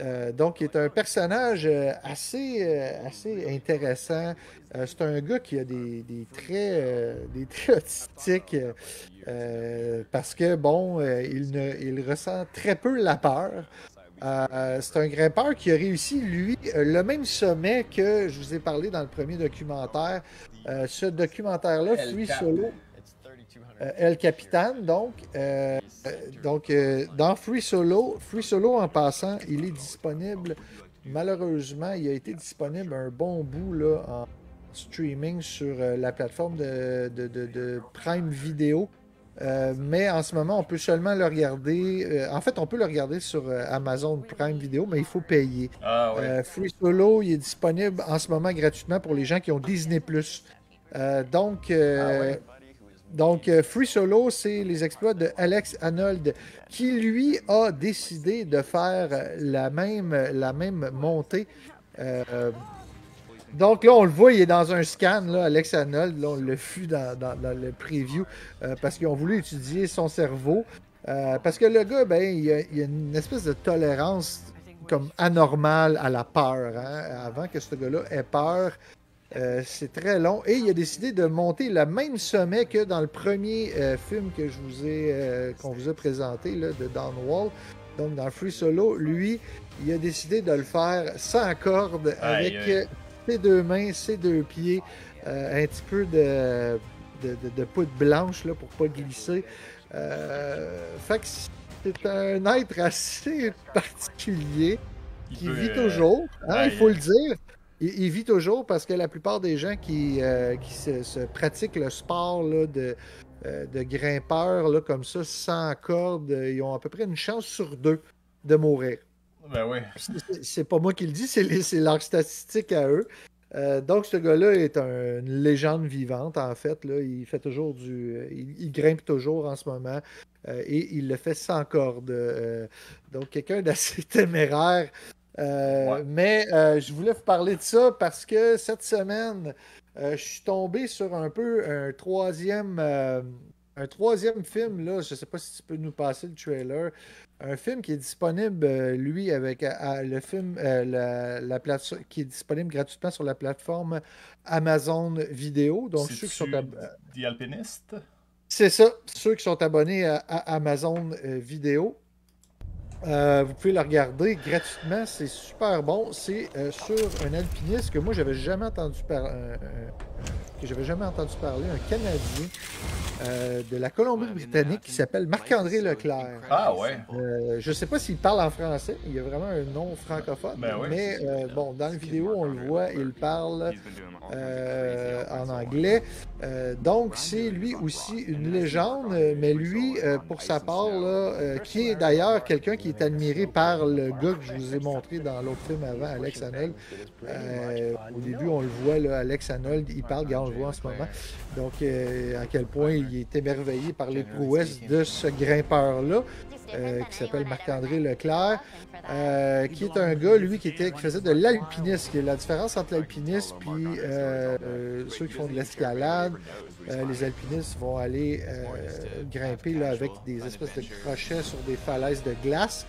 Speaker 2: Euh, donc, il est un personnage euh, assez, euh, assez intéressant. Euh, c'est un gars qui a des, des traits, euh, des traits autistiques parce que, bon, il, ne, il ressent très peu la peur. C'est un grimpeur qui a réussi, lui, le même sommet que je vous ai parlé dans le premier documentaire. Ce documentaire-là,
Speaker 1: Cap.
Speaker 2: Solo, euh, El Capitan, donc. euh, euh, donc, dans Free Solo, Free Solo, en passant, il est disponible. Malheureusement, il a été disponible un bon bout là, en streaming sur la plateforme de, de- de- de Prime Video. Euh, mais en ce moment, on peut seulement le regarder. euh, en fait, on peut le regarder sur euh, Amazon Prime Video, mais il faut payer.
Speaker 1: Ah, ouais.
Speaker 2: Free Solo, il est disponible en ce moment gratuitement pour les gens qui ont Disney+. Donc,
Speaker 1: Ah ouais.
Speaker 2: Donc euh, Free Solo, c'est les exploits de Alex Arnold, qui lui a décidé de faire la même, montée. Euh, donc là, on le voit, il est dans un scan, Alex Arnold. On l'a vu dans, le preview euh, parce qu'ils ont voulu étudier son cerveau. Parce que le gars, ben, il a, il a une espèce de tolérance comme anormale à la peur. hein. Avant que ce gars-là ait peur, euh, c'est très long. Et il a décidé de monter le même sommet que dans le premier euh, film que je vous ai, euh, qu'on vous a présenté, là, de Downwall. Donc dans Free Solo, lui, il a décidé de le faire sans corde, avec ses deux mains, ses deux pieds, un petit peu de, de, de- de poudre blanche là, pour pas glisser. Fait que c'est un être assez particulier qui vit toujours, hein, il faut le dire. Il, il vit toujours parce que la plupart des gens qui, euh, qui se, se pratiquent le sport là, de, euh, de grimpeur là, comme ça, sans corde, ils ont à peu près une chance sur deux de mourir.
Speaker 1: Ben oui.
Speaker 2: C'est- pas moi qui le dis, c'est leurs statistiques à eux. Euh, donc, ce gars-là est un- une légende vivante, en fait. Là. Il fait toujours du. euh, Il, il grimpe toujours en ce moment euh, et il le fait sans corde. Donc, quelqu'un d'assez téméraire. Euh,
Speaker 1: Ouais.
Speaker 2: Mais euh, je voulais vous parler de ça parce que cette semaine, euh, je suis tombé sur un peu un troisième. un troisième film, là, je sais pas si tu peux nous passer le trailer. Un film qui est disponible, lui, avec le film, la, la plate- qui est disponible gratuitement sur la plateforme Amazon Vidéo. Donc, ceux qui sont
Speaker 1: The Alpinist?
Speaker 2: c'est ça, ceux qui sont abonnés à, à Amazon Vidéo. Euh, vous pouvez le regarder gratuitement, c'est super bon. C'est euh, sur un alpiniste que moi j'avais jamais entendu parler, que j'avais jamais entendu parler, un Canadien euh, de la Colombie-Britannique qui s'appelle Marc-André Leclerc.
Speaker 1: Ah ouais.
Speaker 2: Euh, je sais pas s'il parle en français, il y a vraiment un nom francophone,
Speaker 1: Ben oui.
Speaker 2: mais euh, bon, dans la vidéo, on le voit, il parle euh, en anglais. Euh, donc, c'est lui aussi une légende, mais lui, euh, pour sa part, là, euh, qui est d'ailleurs quelqu'un qui est admiré par le gars que je vous ai montré dans l'autre film avant, Alex. Euh, au début, on le voit, là, Alex Arnold, il parle, regarde, on le voit en ce moment. Donc, euh, à quel point il est émerveillé par les prouesses de ce grimpeur-là, euh, qui s'appelle Marc-André Leclerc, euh, qui est un gars, lui, qui, était, qui faisait de l'alpinisme. La différence entre l'alpinisme puis euh, euh, ceux qui font de l'escalade, euh, les alpinistes vont aller euh, grimper là, avec des espèces de crochets sur des falaises de glace.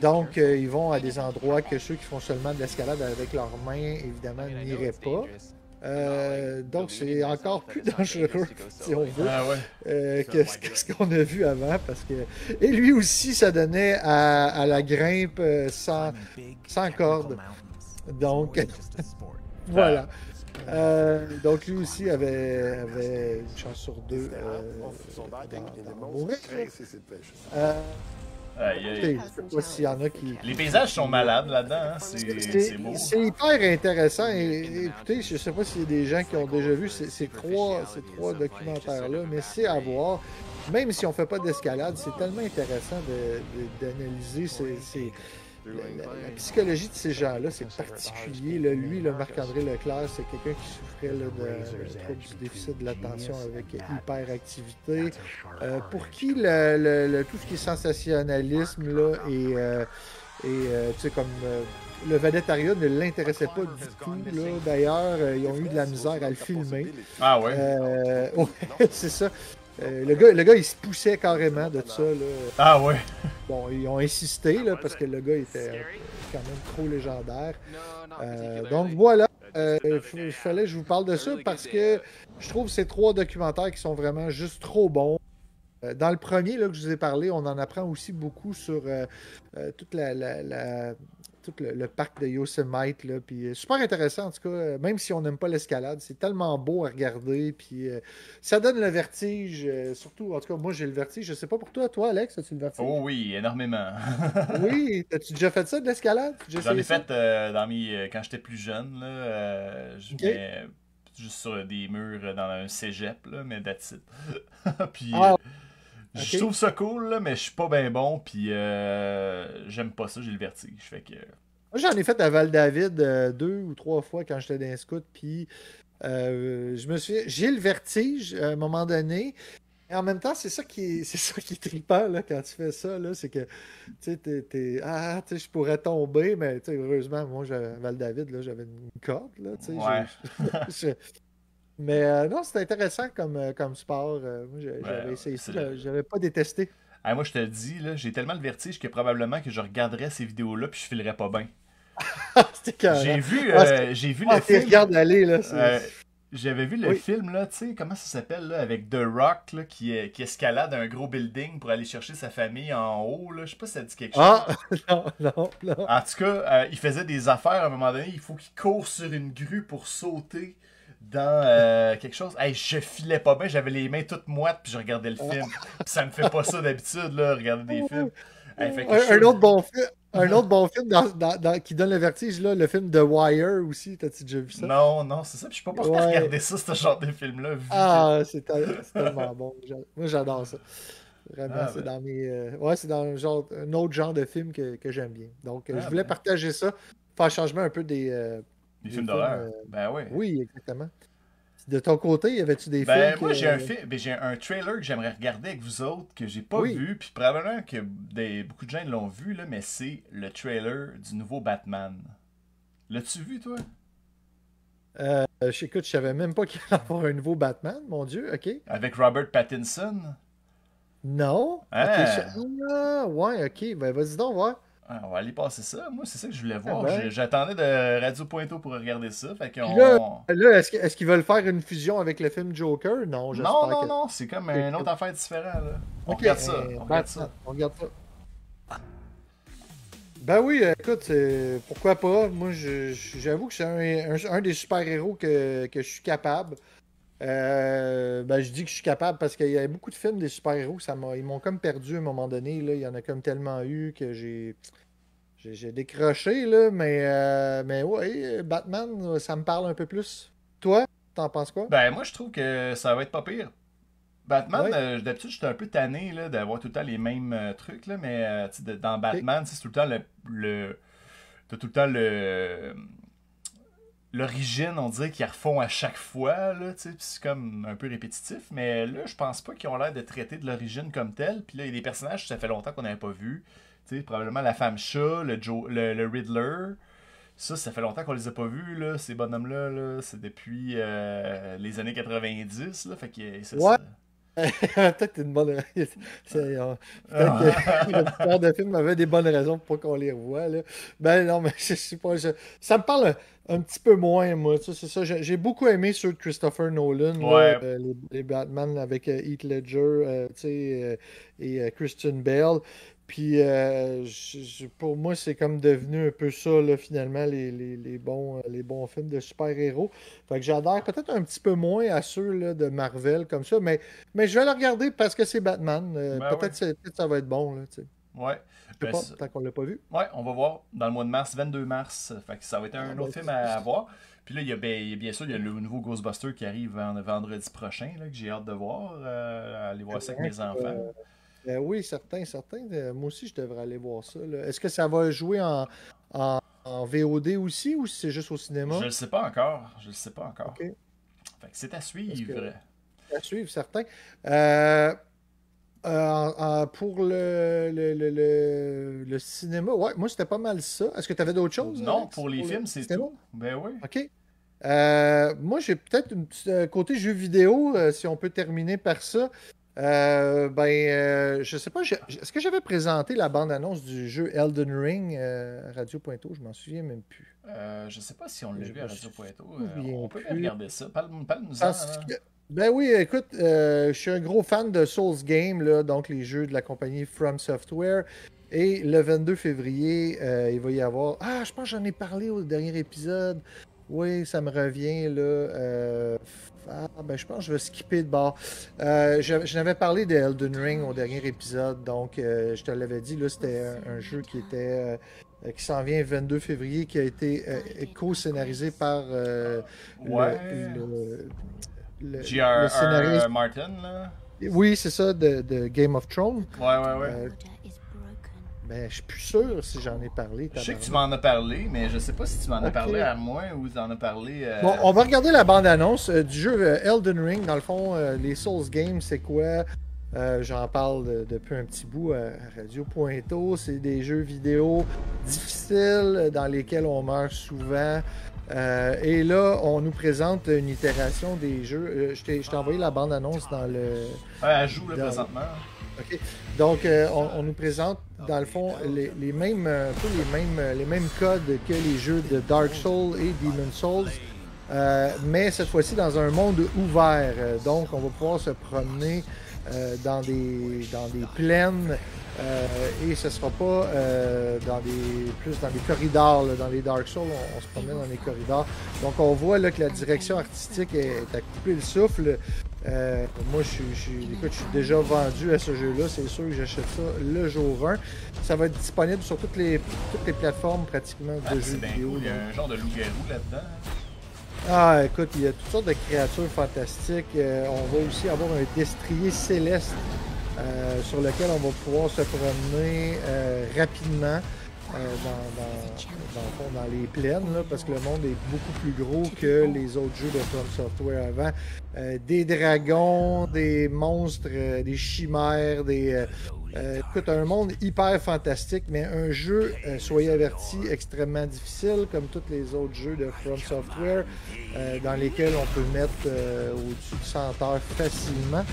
Speaker 2: Donc, euh, ils vont à des endroits que ceux qui font seulement de l'escalade avec leurs mains, évidemment, n'iraient pas. Euh, donc, c'est encore plus dangereux, si on veut,
Speaker 1: Ah ouais.
Speaker 2: euh, que, ce- que ce qu'on a vu avant? Parce que... Et lui aussi, ça donnait à, à la grimpe euh, sans, sans corde. Donc, voilà. Euh, donc, lui aussi avait, avait une chance sur deux euh, mourir. Euh,
Speaker 1: Aïe, aïe.
Speaker 2: écoutez, je sais pas s'il y en a qui,
Speaker 1: Les paysages sont malades là-dedans, hein. c'est beau.
Speaker 2: hyper intéressant. Et, écoutez, je sais pas s'il y a des gens qui ont déjà vu ces, ces trois, ces trois documentaires-là, mais c'est à voir. Même si on fait pas d'escalade, c'est tellement intéressant de- de- d'analyser ces- la, psychologie de ces gens-là. C'est particulier. là. lui, le Marc-André Leclerc, c'est quelqu'un qui souffrait là, de, du déficit de l'attention avec hyperactivité. Euh, pour qui le, le- le- tout ce qui est sensationnalisme là, et, euh, et euh, tu sais, comme euh, le vedettariat ne l'intéressait pas du tout. D'ailleurs, euh, ils ont eu de la misère à le filmer.
Speaker 1: Ah ouais?
Speaker 2: Euh, ouais, c'est ça. Euh, le, gars, le gars, il se poussait carrément de ça. Là.
Speaker 1: Ah ouais.
Speaker 2: Bon, ils ont insisté là, parce que le gars était euh, quand même trop légendaire. Euh, donc voilà, euh, il fallait que je vous parle de ça parce que je trouve ces trois documentaires qui sont vraiment juste trop bons. Dans le premier là, que je vous ai parlé, on en apprend aussi beaucoup sur toute la, la- la- tout le, le parc de Yosemite. Là, puis, euh, super intéressant en tout cas, euh, même si on n'aime pas l'escalade, c'est tellement beau à regarder. Puis, euh, ça donne le vertige, euh, surtout, en tout cas, moi j'ai le vertige. Je sais pas pour toi, toi Alex, as-tu le vertige?
Speaker 1: Oh oui, énormément.
Speaker 2: Oui, as-tu déjà fait ça de l'escalade?
Speaker 1: J'en ai fait euh, dans mes, quand j'étais plus jeune. Là, je
Speaker 2: Ok.
Speaker 1: mets juste sur des murs dans un cégep, là, mais that's it. puis
Speaker 2: Ah,
Speaker 1: je trouve ça cool, là, mais je suis pas bien bon. Puis euh, j'aime pas ça, j'ai le vertige. Fait que.
Speaker 2: Moi, j'en ai fait à Val-David euh, deux ou trois fois quand j'étais dans les scouts, puis euh, je me suis, j'ai le vertige à un moment donné. Et en même temps, c'est ça qui est, c'est ça qui est trippant là, quand tu fais ça, là, c'est que tu sais, ah, je pourrais tomber, mais heureusement, moi, Val-David, là, j'avais une corde, là, tu sais,
Speaker 1: Ouais.
Speaker 2: je- je- mais euh, non, c'était intéressant comme, euh, comme sport. euh, moi, j'avais essayé ça,
Speaker 1: c'est-
Speaker 2: j'avais- pas détesté.
Speaker 1: Ah, moi, je te le dis, j'ai tellement le vertige que probablement que je regarderais ces vidéos-là puis je filerais pas bien. J'ai vu,
Speaker 2: Ah,
Speaker 1: euh, j'ai vu
Speaker 2: Ah,
Speaker 1: le film.
Speaker 2: aller, là. c'est-
Speaker 1: Euh, J'avais vu le
Speaker 2: Oui.
Speaker 1: film, là, tu sais, comment ça s'appelle, là, avec The Rock, là, qui, qui escalade un gros building pour aller chercher sa famille en haut, là. Je sais pas si ça dit quelque chose.
Speaker 2: Ah, non, non, non.
Speaker 1: En tout cas, euh, il faisait des affaires à un moment donné. Il faut qu'il court sur une grue pour sauter dans euh, quelque chose. Hey, je filais pas bien, j'avais les mains toutes moites puis je regardais le film. Puis ça me fait pas ça d'habitude, là, regarder des films. Hey, fait que
Speaker 2: Un, autre bon film, un autre bon film dans- dans- dans- qui donne le vertige, là, le film The Wire aussi. T'as-tu déjà vu ça?
Speaker 1: Non, non, c'est ça. Puis je suis pas à
Speaker 2: Ouais.
Speaker 1: regarder ça, ce genre de film-là.
Speaker 2: Ah, c'est tel- c'est tellement bon. Moi, j'adore ça. Vraiment,
Speaker 1: Ah,
Speaker 2: c'est
Speaker 1: ben.
Speaker 2: dans mes. euh, Ouais, c'est dans un, genre, un autre genre de film que, que j'aime bien. Donc, euh,
Speaker 1: Ah,
Speaker 2: je voulais
Speaker 1: ben.
Speaker 2: partager ça, faire changement un peu des. euh,
Speaker 1: Des
Speaker 2: des
Speaker 1: films
Speaker 2: films,
Speaker 1: d'horreur.
Speaker 2: euh,
Speaker 1: Ben oui.
Speaker 2: Oui, exactement. De ton côté, y avait-tu des
Speaker 1: Ben,
Speaker 2: films
Speaker 1: moi,
Speaker 2: que-
Speaker 1: j'ai un, fi- ben, j'ai un trailer que j'aimerais regarder avec vous autres, que j'ai pas
Speaker 2: Oui.
Speaker 1: vu, puis probablement que des, beaucoup de gens l'ont vu, là, mais c'est le trailer du nouveau Batman. L'as-tu vu, toi?
Speaker 2: Euh, écoute, je savais même pas qu'il allait y avoir un nouveau Batman, mon Dieu, ok.
Speaker 1: Avec Robert Pattinson?
Speaker 2: Non?
Speaker 1: Ah.
Speaker 2: Je- ah, ouais, ok. Ben, vas-y donc, voir.
Speaker 1: Ah, on va aller passer ça. Moi, c'est ça que je voulais voir.
Speaker 2: ben.
Speaker 1: J'ai- J'attendais de Radio Pointo pour regarder ça. Fait
Speaker 2: là, Là, est-ce qu'ils veulent faire une fusion avec le film Joker? Non,
Speaker 1: Non, non,
Speaker 2: que...
Speaker 1: non, c'est comme une autre affaire différente. Là. On regarde ça. On regarde
Speaker 2: Batman,
Speaker 1: ça.
Speaker 2: on regarde ça. Ben oui, euh, écoute, pourquoi pas? Moi, j'avoue que c'est un, un- un des super-héros que, que je suis capable. Euh, ben, je dis que je suis capable parce qu'il y a beaucoup de films des super-héros, ça ils m'ont comme perdu à un moment donné. Là. Il y en a comme tellement eu que j'ai, j'ai, décroché, là, mais, euh, mais ouais, Batman, ça me parle un peu plus. Toi, t'en penses quoi?
Speaker 1: Ben, moi, je trouve que ça va être pas pire. Batman,
Speaker 2: Ouais.
Speaker 1: euh, d'habitude, j'étais un peu tanné d'avoir tout le temps les mêmes euh, trucs, là, mais euh, de- dans Batman, c'est tout le temps le. le t'as tout le temps le. L'origine, on dirait qu'ils refont à chaque fois, là, c'est comme un peu répétitif, mais là, je pense pas qu'ils ont l'air de traiter de l'origine comme telle. Puis là, il y a des personnages, ça fait longtemps qu'on n'avait pas vu. Tu sais, probablement la femme chat, le, Joe, le, le Riddler. Ça, ça fait longtemps qu'on les a pas vus, là, ces bonhommes-là. Là. C'est depuis euh, les années 90. Là, fait que, ça,
Speaker 2: Ouais.
Speaker 1: ça-
Speaker 2: peut-être une bonne. euh, Peut-être que le producteur de film avait des bonnes raisons pour qu'on les revoie. Là. Ben non, mais je sais pas. je- Ça me parle un, petit peu moins, moi. tu sais, C'est ça. J'ai beaucoup aimé ceux de Christopher Nolan. là, euh, les, les Batman avec euh, Heath Ledger euh, et Christian Bale. Puis euh, je- je- pour moi, c'est comme devenu un peu ça, là, finalement, les, les- les bons, euh, les bons films de super-héros. Fait que j'adhère peut-être un petit peu moins à ceux là, de Marvel comme ça, mais, mais je vais le regarder parce que c'est Batman. Euh,
Speaker 1: Ben
Speaker 2: peut-être
Speaker 1: ouais.
Speaker 2: peut-être ça va être bon. Là, tu sais.
Speaker 1: Ouais.
Speaker 2: Je sais
Speaker 1: Ben,
Speaker 2: pas, tant qu'on l'a pas vu.
Speaker 1: Ouais, on va voir dans le mois de mars, 22 mars. Fait que ça va être un
Speaker 2: Ah,
Speaker 1: autre
Speaker 2: ben,
Speaker 1: film à, à voir. Puis là, il y a bien, il y a bien sûr, il y a le nouveau Ghostbuster qui arrive vend- vendredi prochain, là, que j'ai hâte de voir. euh, aller voir ça avec mes enfants.
Speaker 2: Euh, oui, certains, certains. Euh, moi aussi, je devrais aller voir ça. Est-ce que ça va jouer en, en, en VOD aussi ou si c'est juste au cinéma?
Speaker 1: Je le sais pas encore. Je le sais pas encore.
Speaker 2: Ok.
Speaker 1: Fait que c'est à suivre.
Speaker 2: À suivre, certains. Euh, euh, pour le, le, le, le- le cinéma, ouais, moi c'était pas mal ça. Est-ce que tu avais d'autres choses?
Speaker 1: Non,
Speaker 2: Alex,
Speaker 1: pour les
Speaker 2: le
Speaker 1: films, c'est tout. Ben oui.
Speaker 2: OK. Moi, j'ai peut-être un petit côté jeu vidéo, si on peut terminer par ça. Euh, ben, euh, je sais pas, est-ce que j'avais présenté la bande-annonce du jeu Elden Ring euh, à Radio Pointo? Je m'en souviens même plus.
Speaker 1: Je sais pas si on l'a vu à Radio Pointo. on peut
Speaker 2: plus.
Speaker 1: regarder ça. Parle- hein.
Speaker 2: que- Ben oui, écoute, je suis un gros fan de Souls Game, là, donc les jeux de la compagnie From Software. Et le 22 février, il va y avoir. Ah, je pense que j'en ai parlé au dernier épisode. Oui, ça me revient là. Ah, ben je pense que je vais skipper de bord. Euh, je je n'avais parlé de Elden Ring au dernier épisode, donc euh, je te l'avais dit, là, c'était un, un jeu qui était. euh, qui s'en vient le 22 février, qui a été euh, co-scénarisé par euh, le-
Speaker 1: Ouais.
Speaker 2: le, le- le
Speaker 1: J.R.R.
Speaker 2: scénariste.
Speaker 1: Martin, là.
Speaker 2: Oui, c'est ça, de, de Game of Thrones.
Speaker 1: Ouais, ouais, ouais.
Speaker 2: Ben, je suis plus sûr si j'en ai parlé.
Speaker 1: je sais que tu m'en as parlé, mais je sais pas si tu m'en as parlé à moi ou tu en as parlé. euh,
Speaker 2: Bon, on va regarder la bande-annonce euh, du jeu euh, Elden Ring. Dans le fond, les Souls Games, c'est quoi? J'en parle de- depuis un petit bout à Radio Pointo. C'est des jeux vidéo difficiles dans lesquels on meurt souvent. Et là, on nous présente une itération des jeux. Je t'ai je t'ai envoyé la bande-annonce dans le.
Speaker 1: Ouais, elle joue là
Speaker 2: Dans-
Speaker 1: présentement.
Speaker 2: OK? Donc, euh, on, on nous présente, dans le fond, les, les mêmes, euh, les mêmes, euh, les mêmes codes que les jeux de Dark Souls et Demon Souls, euh, mais cette fois-ci dans un monde ouvert. Euh, donc, on va pouvoir se promener euh, dans, des, dans des plaines et ce sera pas dans des, plus dans des corridors. là. Dans les Dark Souls, on, on se promène dans les corridors. Donc, on voit là, que la direction artistique est, est à couper le souffle. Euh, moi, je suis, je, suis- écoute, je suis déjà vendu à ce jeu-là. C'est sûr que j'achète ça le jour 1. Ça va être disponible sur toutes les, toutes les plateformes pratiquement de
Speaker 1: Ah,
Speaker 2: jeux vidéo.
Speaker 1: cool. Il y a un genre de loup-garou là-dedans.
Speaker 2: Ah, écoute, il y a toutes sortes de créatures fantastiques. Euh, on va aussi avoir un destrier céleste euh, sur lequel on va pouvoir se promener rapidement euh, dans, dans, dans les plaines, là, parce que le monde est beaucoup plus gros que les autres jeux de From Software avant. Euh, des dragons, des monstres, euh, des chimères, des... euh, euh, écoute, un monde hyper fantastique, mais un jeu, euh, soyez avertis, extrêmement difficile, comme tous les autres jeux de From Software, dans lesquels on peut mettre au-dessus de 100 heures facilement.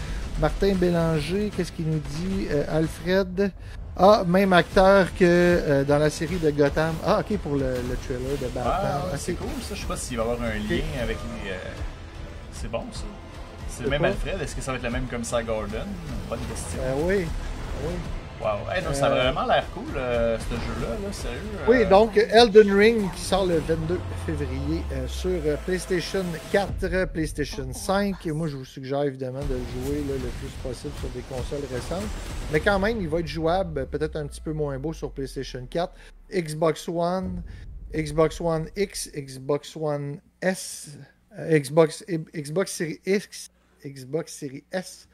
Speaker 2: Martin Bélanger, qu'est-ce qu'il nous dit? Alfred Ah, même acteur que euh, dans la série de Gotham. Ah, ok, pour le, le trailer de Batman.
Speaker 1: Ah,
Speaker 2: Ah,
Speaker 1: c'est cool ça. Je sais pas s'il va y avoir un lien avec les. euh, C'est bon ça. C'est le même
Speaker 2: pas?
Speaker 1: Alfred. Est-ce que ça va être le même commissaire Gordon? Bonne question.
Speaker 2: Euh, oui. oui.
Speaker 1: Wow. Hey, ça a
Speaker 2: euh,
Speaker 1: vraiment l'air cool euh, ce jeu-là, là, sérieux.
Speaker 2: Oui,
Speaker 1: euh,
Speaker 2: donc Elden Ring qui sort le 22 février euh, sur PlayStation 4, PlayStation 5. Et moi, je vous suggère évidemment de le jouer là, le plus possible sur des consoles récentes. Mais quand même, il va être jouable, peut-être un petit peu moins beau sur PlayStation 4, Xbox One, Xbox One X, Xbox One S, Xbox, Xbox Series X, Xbox Series S.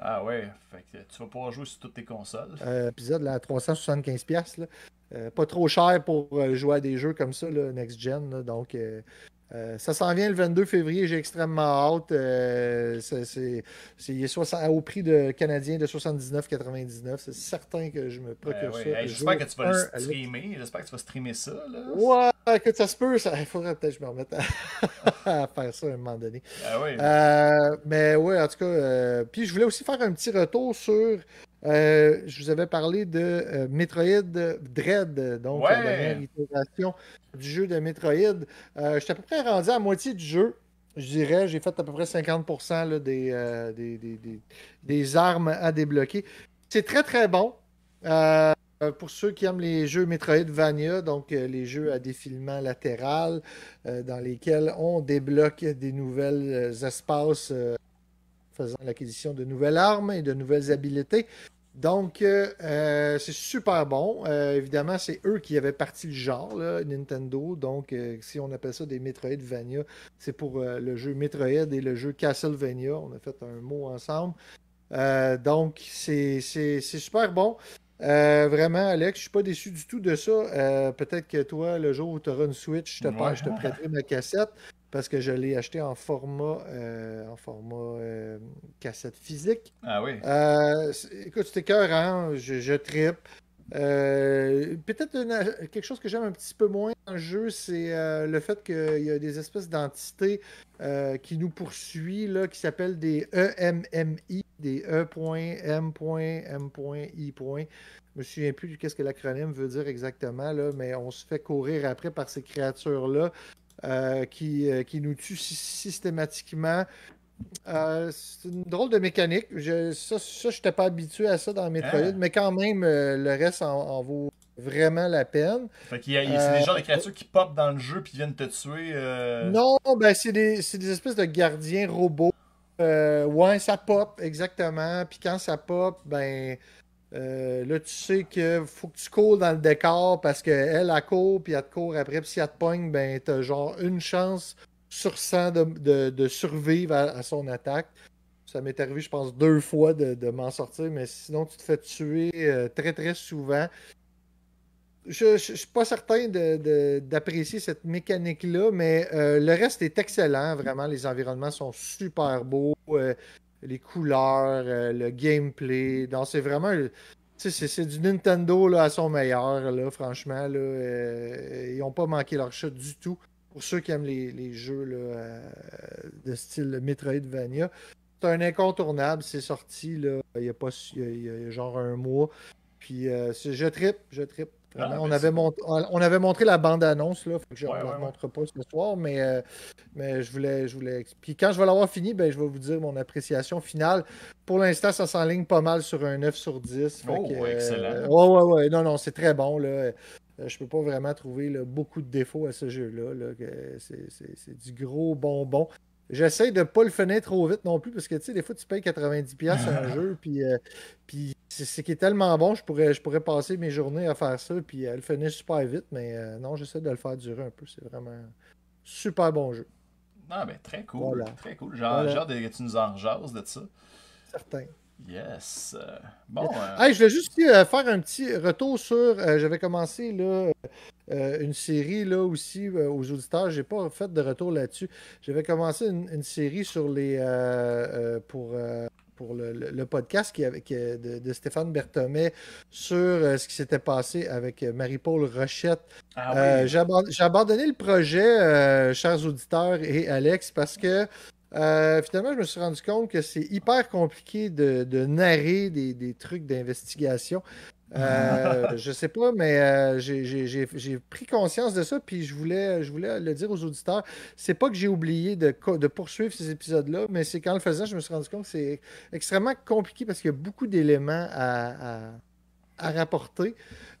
Speaker 1: Ah ouais, fait que tu vas pouvoir jouer sur toutes tes consoles.
Speaker 2: Euh, épisode à 375$. piastres, là. Euh, pas trop cher pour euh, jouer à des jeux comme ça, là, Next Gen. là. donc, euh, euh, ça s'en vient le 22 février. J'ai extrêmement hâte. Euh, c'est, c'est- c'est- il est au prix de canadien de 79,99. C'est certain que je me
Speaker 1: Ben
Speaker 2: procure
Speaker 1: ouais.
Speaker 2: ça.
Speaker 1: Hey, J'espère que tu vas le streamer. J'espère que tu vas streamer ça. Là.
Speaker 2: Ouais, écoute, ça se peut. Ça... Il faudrait peut-être que je me remette à... à faire ça à un moment donné.
Speaker 1: Ah oui.
Speaker 2: Euh, mais oui, en tout cas. euh, Puis je voulais aussi faire un petit retour sur. euh, je vous avais parlé de euh, Metroid Dread, donc
Speaker 1: Ouais.
Speaker 2: la dernière itération du jeu de Metroid. Euh, J'étais à peu près rendu à moitié du jeu. Je dirais, j'ai fait à peu près 50% là, des, euh, des, des- des- des armes à débloquer. C'est très très bon. Euh, pour ceux qui aiment les jeux Metroidvania, donc euh, les jeux à défilement latéral, dans lesquels on débloque des nouvelles espaces faisant l'acquisition de nouvelles armes et de nouvelles habiletés. Donc, euh, euh, c'est super bon. Euh, évidemment, c'est eux qui avaient parti le genre, là, Nintendo. Donc, euh, si on appelle ça des Metroidvania, c'est pour le jeu Metroid et le jeu Castlevania. On a fait un mot ensemble. Donc, c'est super bon. Vraiment, Alex, je suis pas déçu du tout de ça. Peut-être que toi, le jour où tu auras une Switch, je te,
Speaker 1: Ouais.
Speaker 2: je te prêterai ma cassette parce que je l'ai acheté en format, euh, en format euh, cassette physique.
Speaker 1: Ah oui.
Speaker 2: Euh, écoute, c'était cœur, hein? Je, je trippe. Euh, Peut-être quelque chose que j'aime un petit peu moins dans le jeu, c'est le fait qu'il y a des espèces d'entités qui nous poursuivent, là, qui s'appellent des EMMI, des E.M.M.I. Je me souviens plus de qu'est-ce que l'acronyme veut dire exactement, là, mais on se fait courir après par ces créatures-là euh, qui, euh, qui nous sy- systématiquement. Euh, c'est une drôle de mécanique. Je, ça, ça je n'étais pas habitué à ça dans Metroid,
Speaker 1: Ah.
Speaker 2: mais quand même, le reste en, en vaut vraiment la peine.
Speaker 1: Fait qu'il y a, il y a- c'est des genres de créatures qui pop dans le jeu puis viennent te tuer. euh,
Speaker 2: Non, ben c'est des, c'est des espèces de gardiens robots. Euh, ouais, ça pop, exactement. Puis quand ça pop, ben euh, là, tu sais que faut que tu cours dans le décor parce qu'elle, elle court, puis elle te court après. Puis si elle te pogne, ben t'as genre une chance sur 100 de, survivre à, son attaque. Ça m'est arrivé, je pense, deux fois de, m'en sortir, mais sinon, tu te fais tuer euh, très, très souvent. Je ne suis pas certain d'apprécier cette mécanique-là, mais euh, le reste est excellent. Vraiment, les environnements sont super beaux. Les couleurs, euh, le gameplay. Donc, c'est vraiment. C'est du Nintendo là, à son meilleur, là, franchement. Là, euh, ils n'ont pas manqué leur shot du tout. Pour ceux qui aiment les, les jeux là, euh, de style Metroidvania, c'est un incontournable. C'est sorti là, il y a pas y a- il y a, genre un mois. Puis je trippe, je trippe.
Speaker 1: Ah,
Speaker 2: on,
Speaker 1: ben,
Speaker 2: avait
Speaker 1: c'est-
Speaker 2: mont- on avait montré la bande-annonce, là. Fait que je ne
Speaker 1: Ouais,
Speaker 2: la
Speaker 1: ouais, ouais.
Speaker 2: montre pas ce soir, mais, euh, mais je voulais. Je voulais... Puis quand je vais l'avoir fini, ben, je vais vous dire mon appréciation finale. Pour l'instant, ça s'enligne pas mal sur un 9 sur 10. Fait
Speaker 1: Oh,
Speaker 2: que, euh,
Speaker 1: excellent.
Speaker 2: ouais, ouais, ouais. Non, non, c'est très bon. Là. Euh, Je peux pas vraiment trouver là, beaucoup de défauts à ce jeu-là. là, c'est du gros bonbon. J'essaie de pas le finir trop vite non plus parce que tu sais, des fois tu payes 90$ sur un jeu, puis, euh, puis c'est qui est tellement bon, je pourrais, je pourrais passer mes journées à faire ça, puis à le finir super vite, mais euh, non, j'essaie de le faire durer un peu. C'est vraiment un super bon jeu,
Speaker 1: Ah, ben très cool.
Speaker 2: Voilà.
Speaker 1: Très cool. Genre,
Speaker 2: Voilà.
Speaker 1: genre de, tu nous en rejases de ça.
Speaker 2: certain.
Speaker 1: Yes. Euh, bon. euh,
Speaker 2: Hey, je voulais juste euh, faire un petit retour sur. euh, J'avais commencé là, une série là aussi aux auditeurs. J'ai pas fait de retour là-dessus. J'avais commencé une, une série sur les pour. pour le, le- le podcast qui qui- de, de Stéphane Berthomé sur euh, ce qui s'était passé avec Marie-Paul Rochette
Speaker 1: ah oui.
Speaker 2: j'ai aban- j'ai abandonné le projet, euh, chers auditeurs et Alex, parce que euh, finalement, je me suis rendu compte que c'est hyper compliqué de, de narrer des, des trucs d'investigation. Euh, je sais pas, mais euh, j'ai- pris conscience de ça, puis je voulais, je voulais le dire aux auditeurs. C'est pas que j'ai oublié de, poursuivre ces épisodes-là, mais c'est qu'en le faisant, je me suis rendu compte que c'est extrêmement compliqué parce qu'il y a beaucoup d'éléments à, à- à rapporter.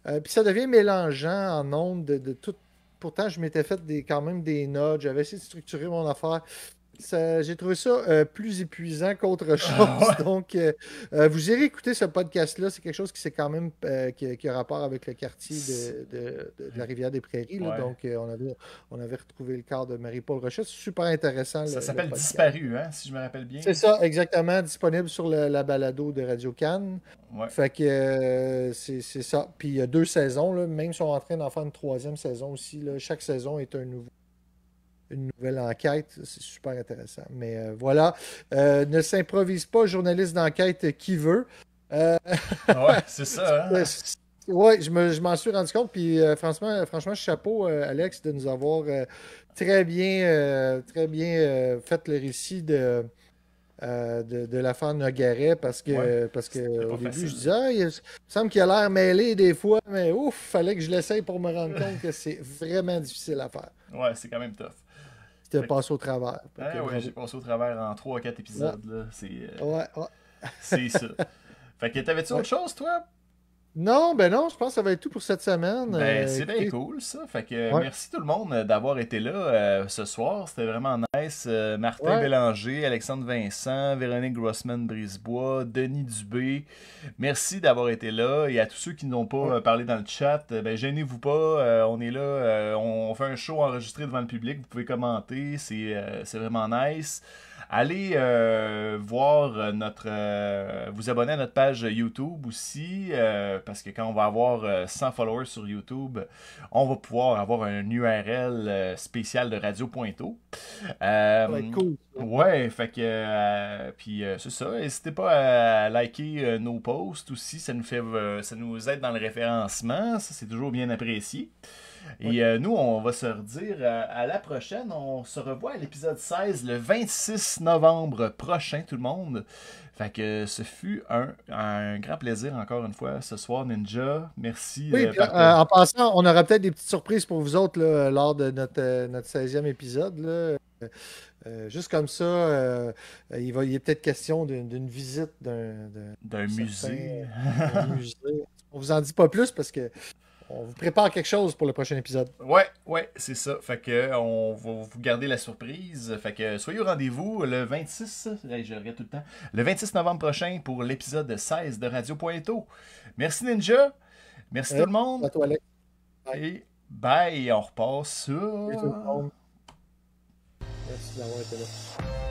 Speaker 2: Euh, puis ça devient mélangeant en nombre de, de tout. Pourtant, je m'étais fait des, quand même des notes, j'avais essayé de structurer mon affaire. J'ai trouvé ça euh, plus épuisant qu'autre chose.
Speaker 1: Ah ouais.
Speaker 2: Donc, euh, euh, vous irez écouter ce podcast-là. C'est quelque chose qui, c'est quand même, euh, qui, qui a rapport avec le quartier de, de- de- de la Rivière-des-Prairies. là.
Speaker 1: Ouais.
Speaker 2: Donc, euh, on, avait, on avait retrouvé le corps de Marie-Paul Rochette. Super intéressant. le-
Speaker 1: Ça
Speaker 2: le
Speaker 1: s'appelle. Disparu, hein, si je me rappelle bien.
Speaker 2: C'est ça, exactement. Disponible sur le- la balado de Radio Cannes.
Speaker 1: Ouais.
Speaker 2: Fait que c'est c'est ça. Puis il y a deux saisons, là. même si on est en train d'en faire une troisième saison aussi. Là. Chaque saison est un nouveau, une nouvelle enquête. C'est super intéressant. Mais euh, voilà. Euh, ne s'improvise pas journaliste d'enquête qui veut. Euh,
Speaker 1: Ouais, c'est ça. Hein?
Speaker 2: c'est ouais, je, me, m'en suis rendu compte. Puis euh, franchement, franchement, chapeau, euh, Alex, de nous avoir euh, très bien, euh, très bien euh, fait le récit de, euh, de, de l'affaire Nogaret parce que,
Speaker 1: Ouais,
Speaker 2: parce que au début,
Speaker 1: facile.
Speaker 2: je disais, ah, il, il me semble qu'il a l'air mêlé des fois, mais ouf, fallait que je l'essaye pour me rendre compte que c'est vraiment difficile à faire.
Speaker 1: Ouais, c'est quand même tough.
Speaker 2: C'était passé au travers.
Speaker 1: Ah ouais,
Speaker 2: bravo.
Speaker 1: j'ai passé au travers en 3 ou 4 épisodes. Là. C'est, euh,
Speaker 2: Ouais, ouais.
Speaker 1: c'est ça. Fait que t'avais-tu
Speaker 2: Ouais.
Speaker 1: autre chose, toi?
Speaker 2: Non, ben non, je pense que ça va être tout pour cette semaine.
Speaker 1: Ben,
Speaker 2: Euh,
Speaker 1: c'est bien cool, ça. Fait que
Speaker 2: Ouais.
Speaker 1: merci tout le monde euh, d'avoir été là euh, ce soir. C'était vraiment nice. Euh, Martin
Speaker 2: Ouais.
Speaker 1: Bélanger, Alexandre Vincent, Véronique Grossman-Brisebois, Denis Dubé. Merci d'avoir été là. Et à tous ceux qui n'ont pas
Speaker 2: Ouais.
Speaker 1: parlé dans le chat, ben, gênez-vous pas. On est là. euh, on fait un show enregistré devant le public. Vous pouvez commenter. C'est c'est vraiment nice. Allez euh, voir euh, notre. euh, vous abonner à notre page YouTube aussi, euh, parce que quand on va avoir euh, 100 followers sur YouTube, on va pouvoir avoir un URL spécial de Radio
Speaker 2: va être cool.
Speaker 1: Ouais, fait que. puis c'est ça. N'hésitez pas à liker nos posts aussi. Ça nous fait. ça nous aide dans le référencement. Ça, c'est toujours bien apprécié. Et euh, nous, on va se redire euh, à la prochaine. On se revoit à l'épisode 16 le 26 novembre prochain, tout le monde. Fait que ce fut un, un grand plaisir encore une fois ce soir, Ninja. Merci.
Speaker 2: Oui,
Speaker 1: euh,
Speaker 2: puis, en passant, on aura peut-être des petites surprises pour vous autres là, lors de notre, notre 16e épisode. là. Euh, juste comme ça, euh, il, va, il est peut-être question d'une visite d'un
Speaker 1: musée.
Speaker 2: d'un musée. On vous en dit pas plus parce que on vous prépare quelque chose pour le prochain épisode.
Speaker 1: Ouais, ouais, c'est ça. Fait que on va vous garder la surprise. Fait que soyez au rendez-vous le 26, hey, je regarde tout le temps, le 26 novembre prochain pour l'épisode 16 de Radio Pointeau. Merci Ninja. Merci
Speaker 2: Ouais,
Speaker 1: tout le monde.
Speaker 2: À toi, Alex.
Speaker 1: Et bye, on
Speaker 2: le monde. Merci d'avoir été là.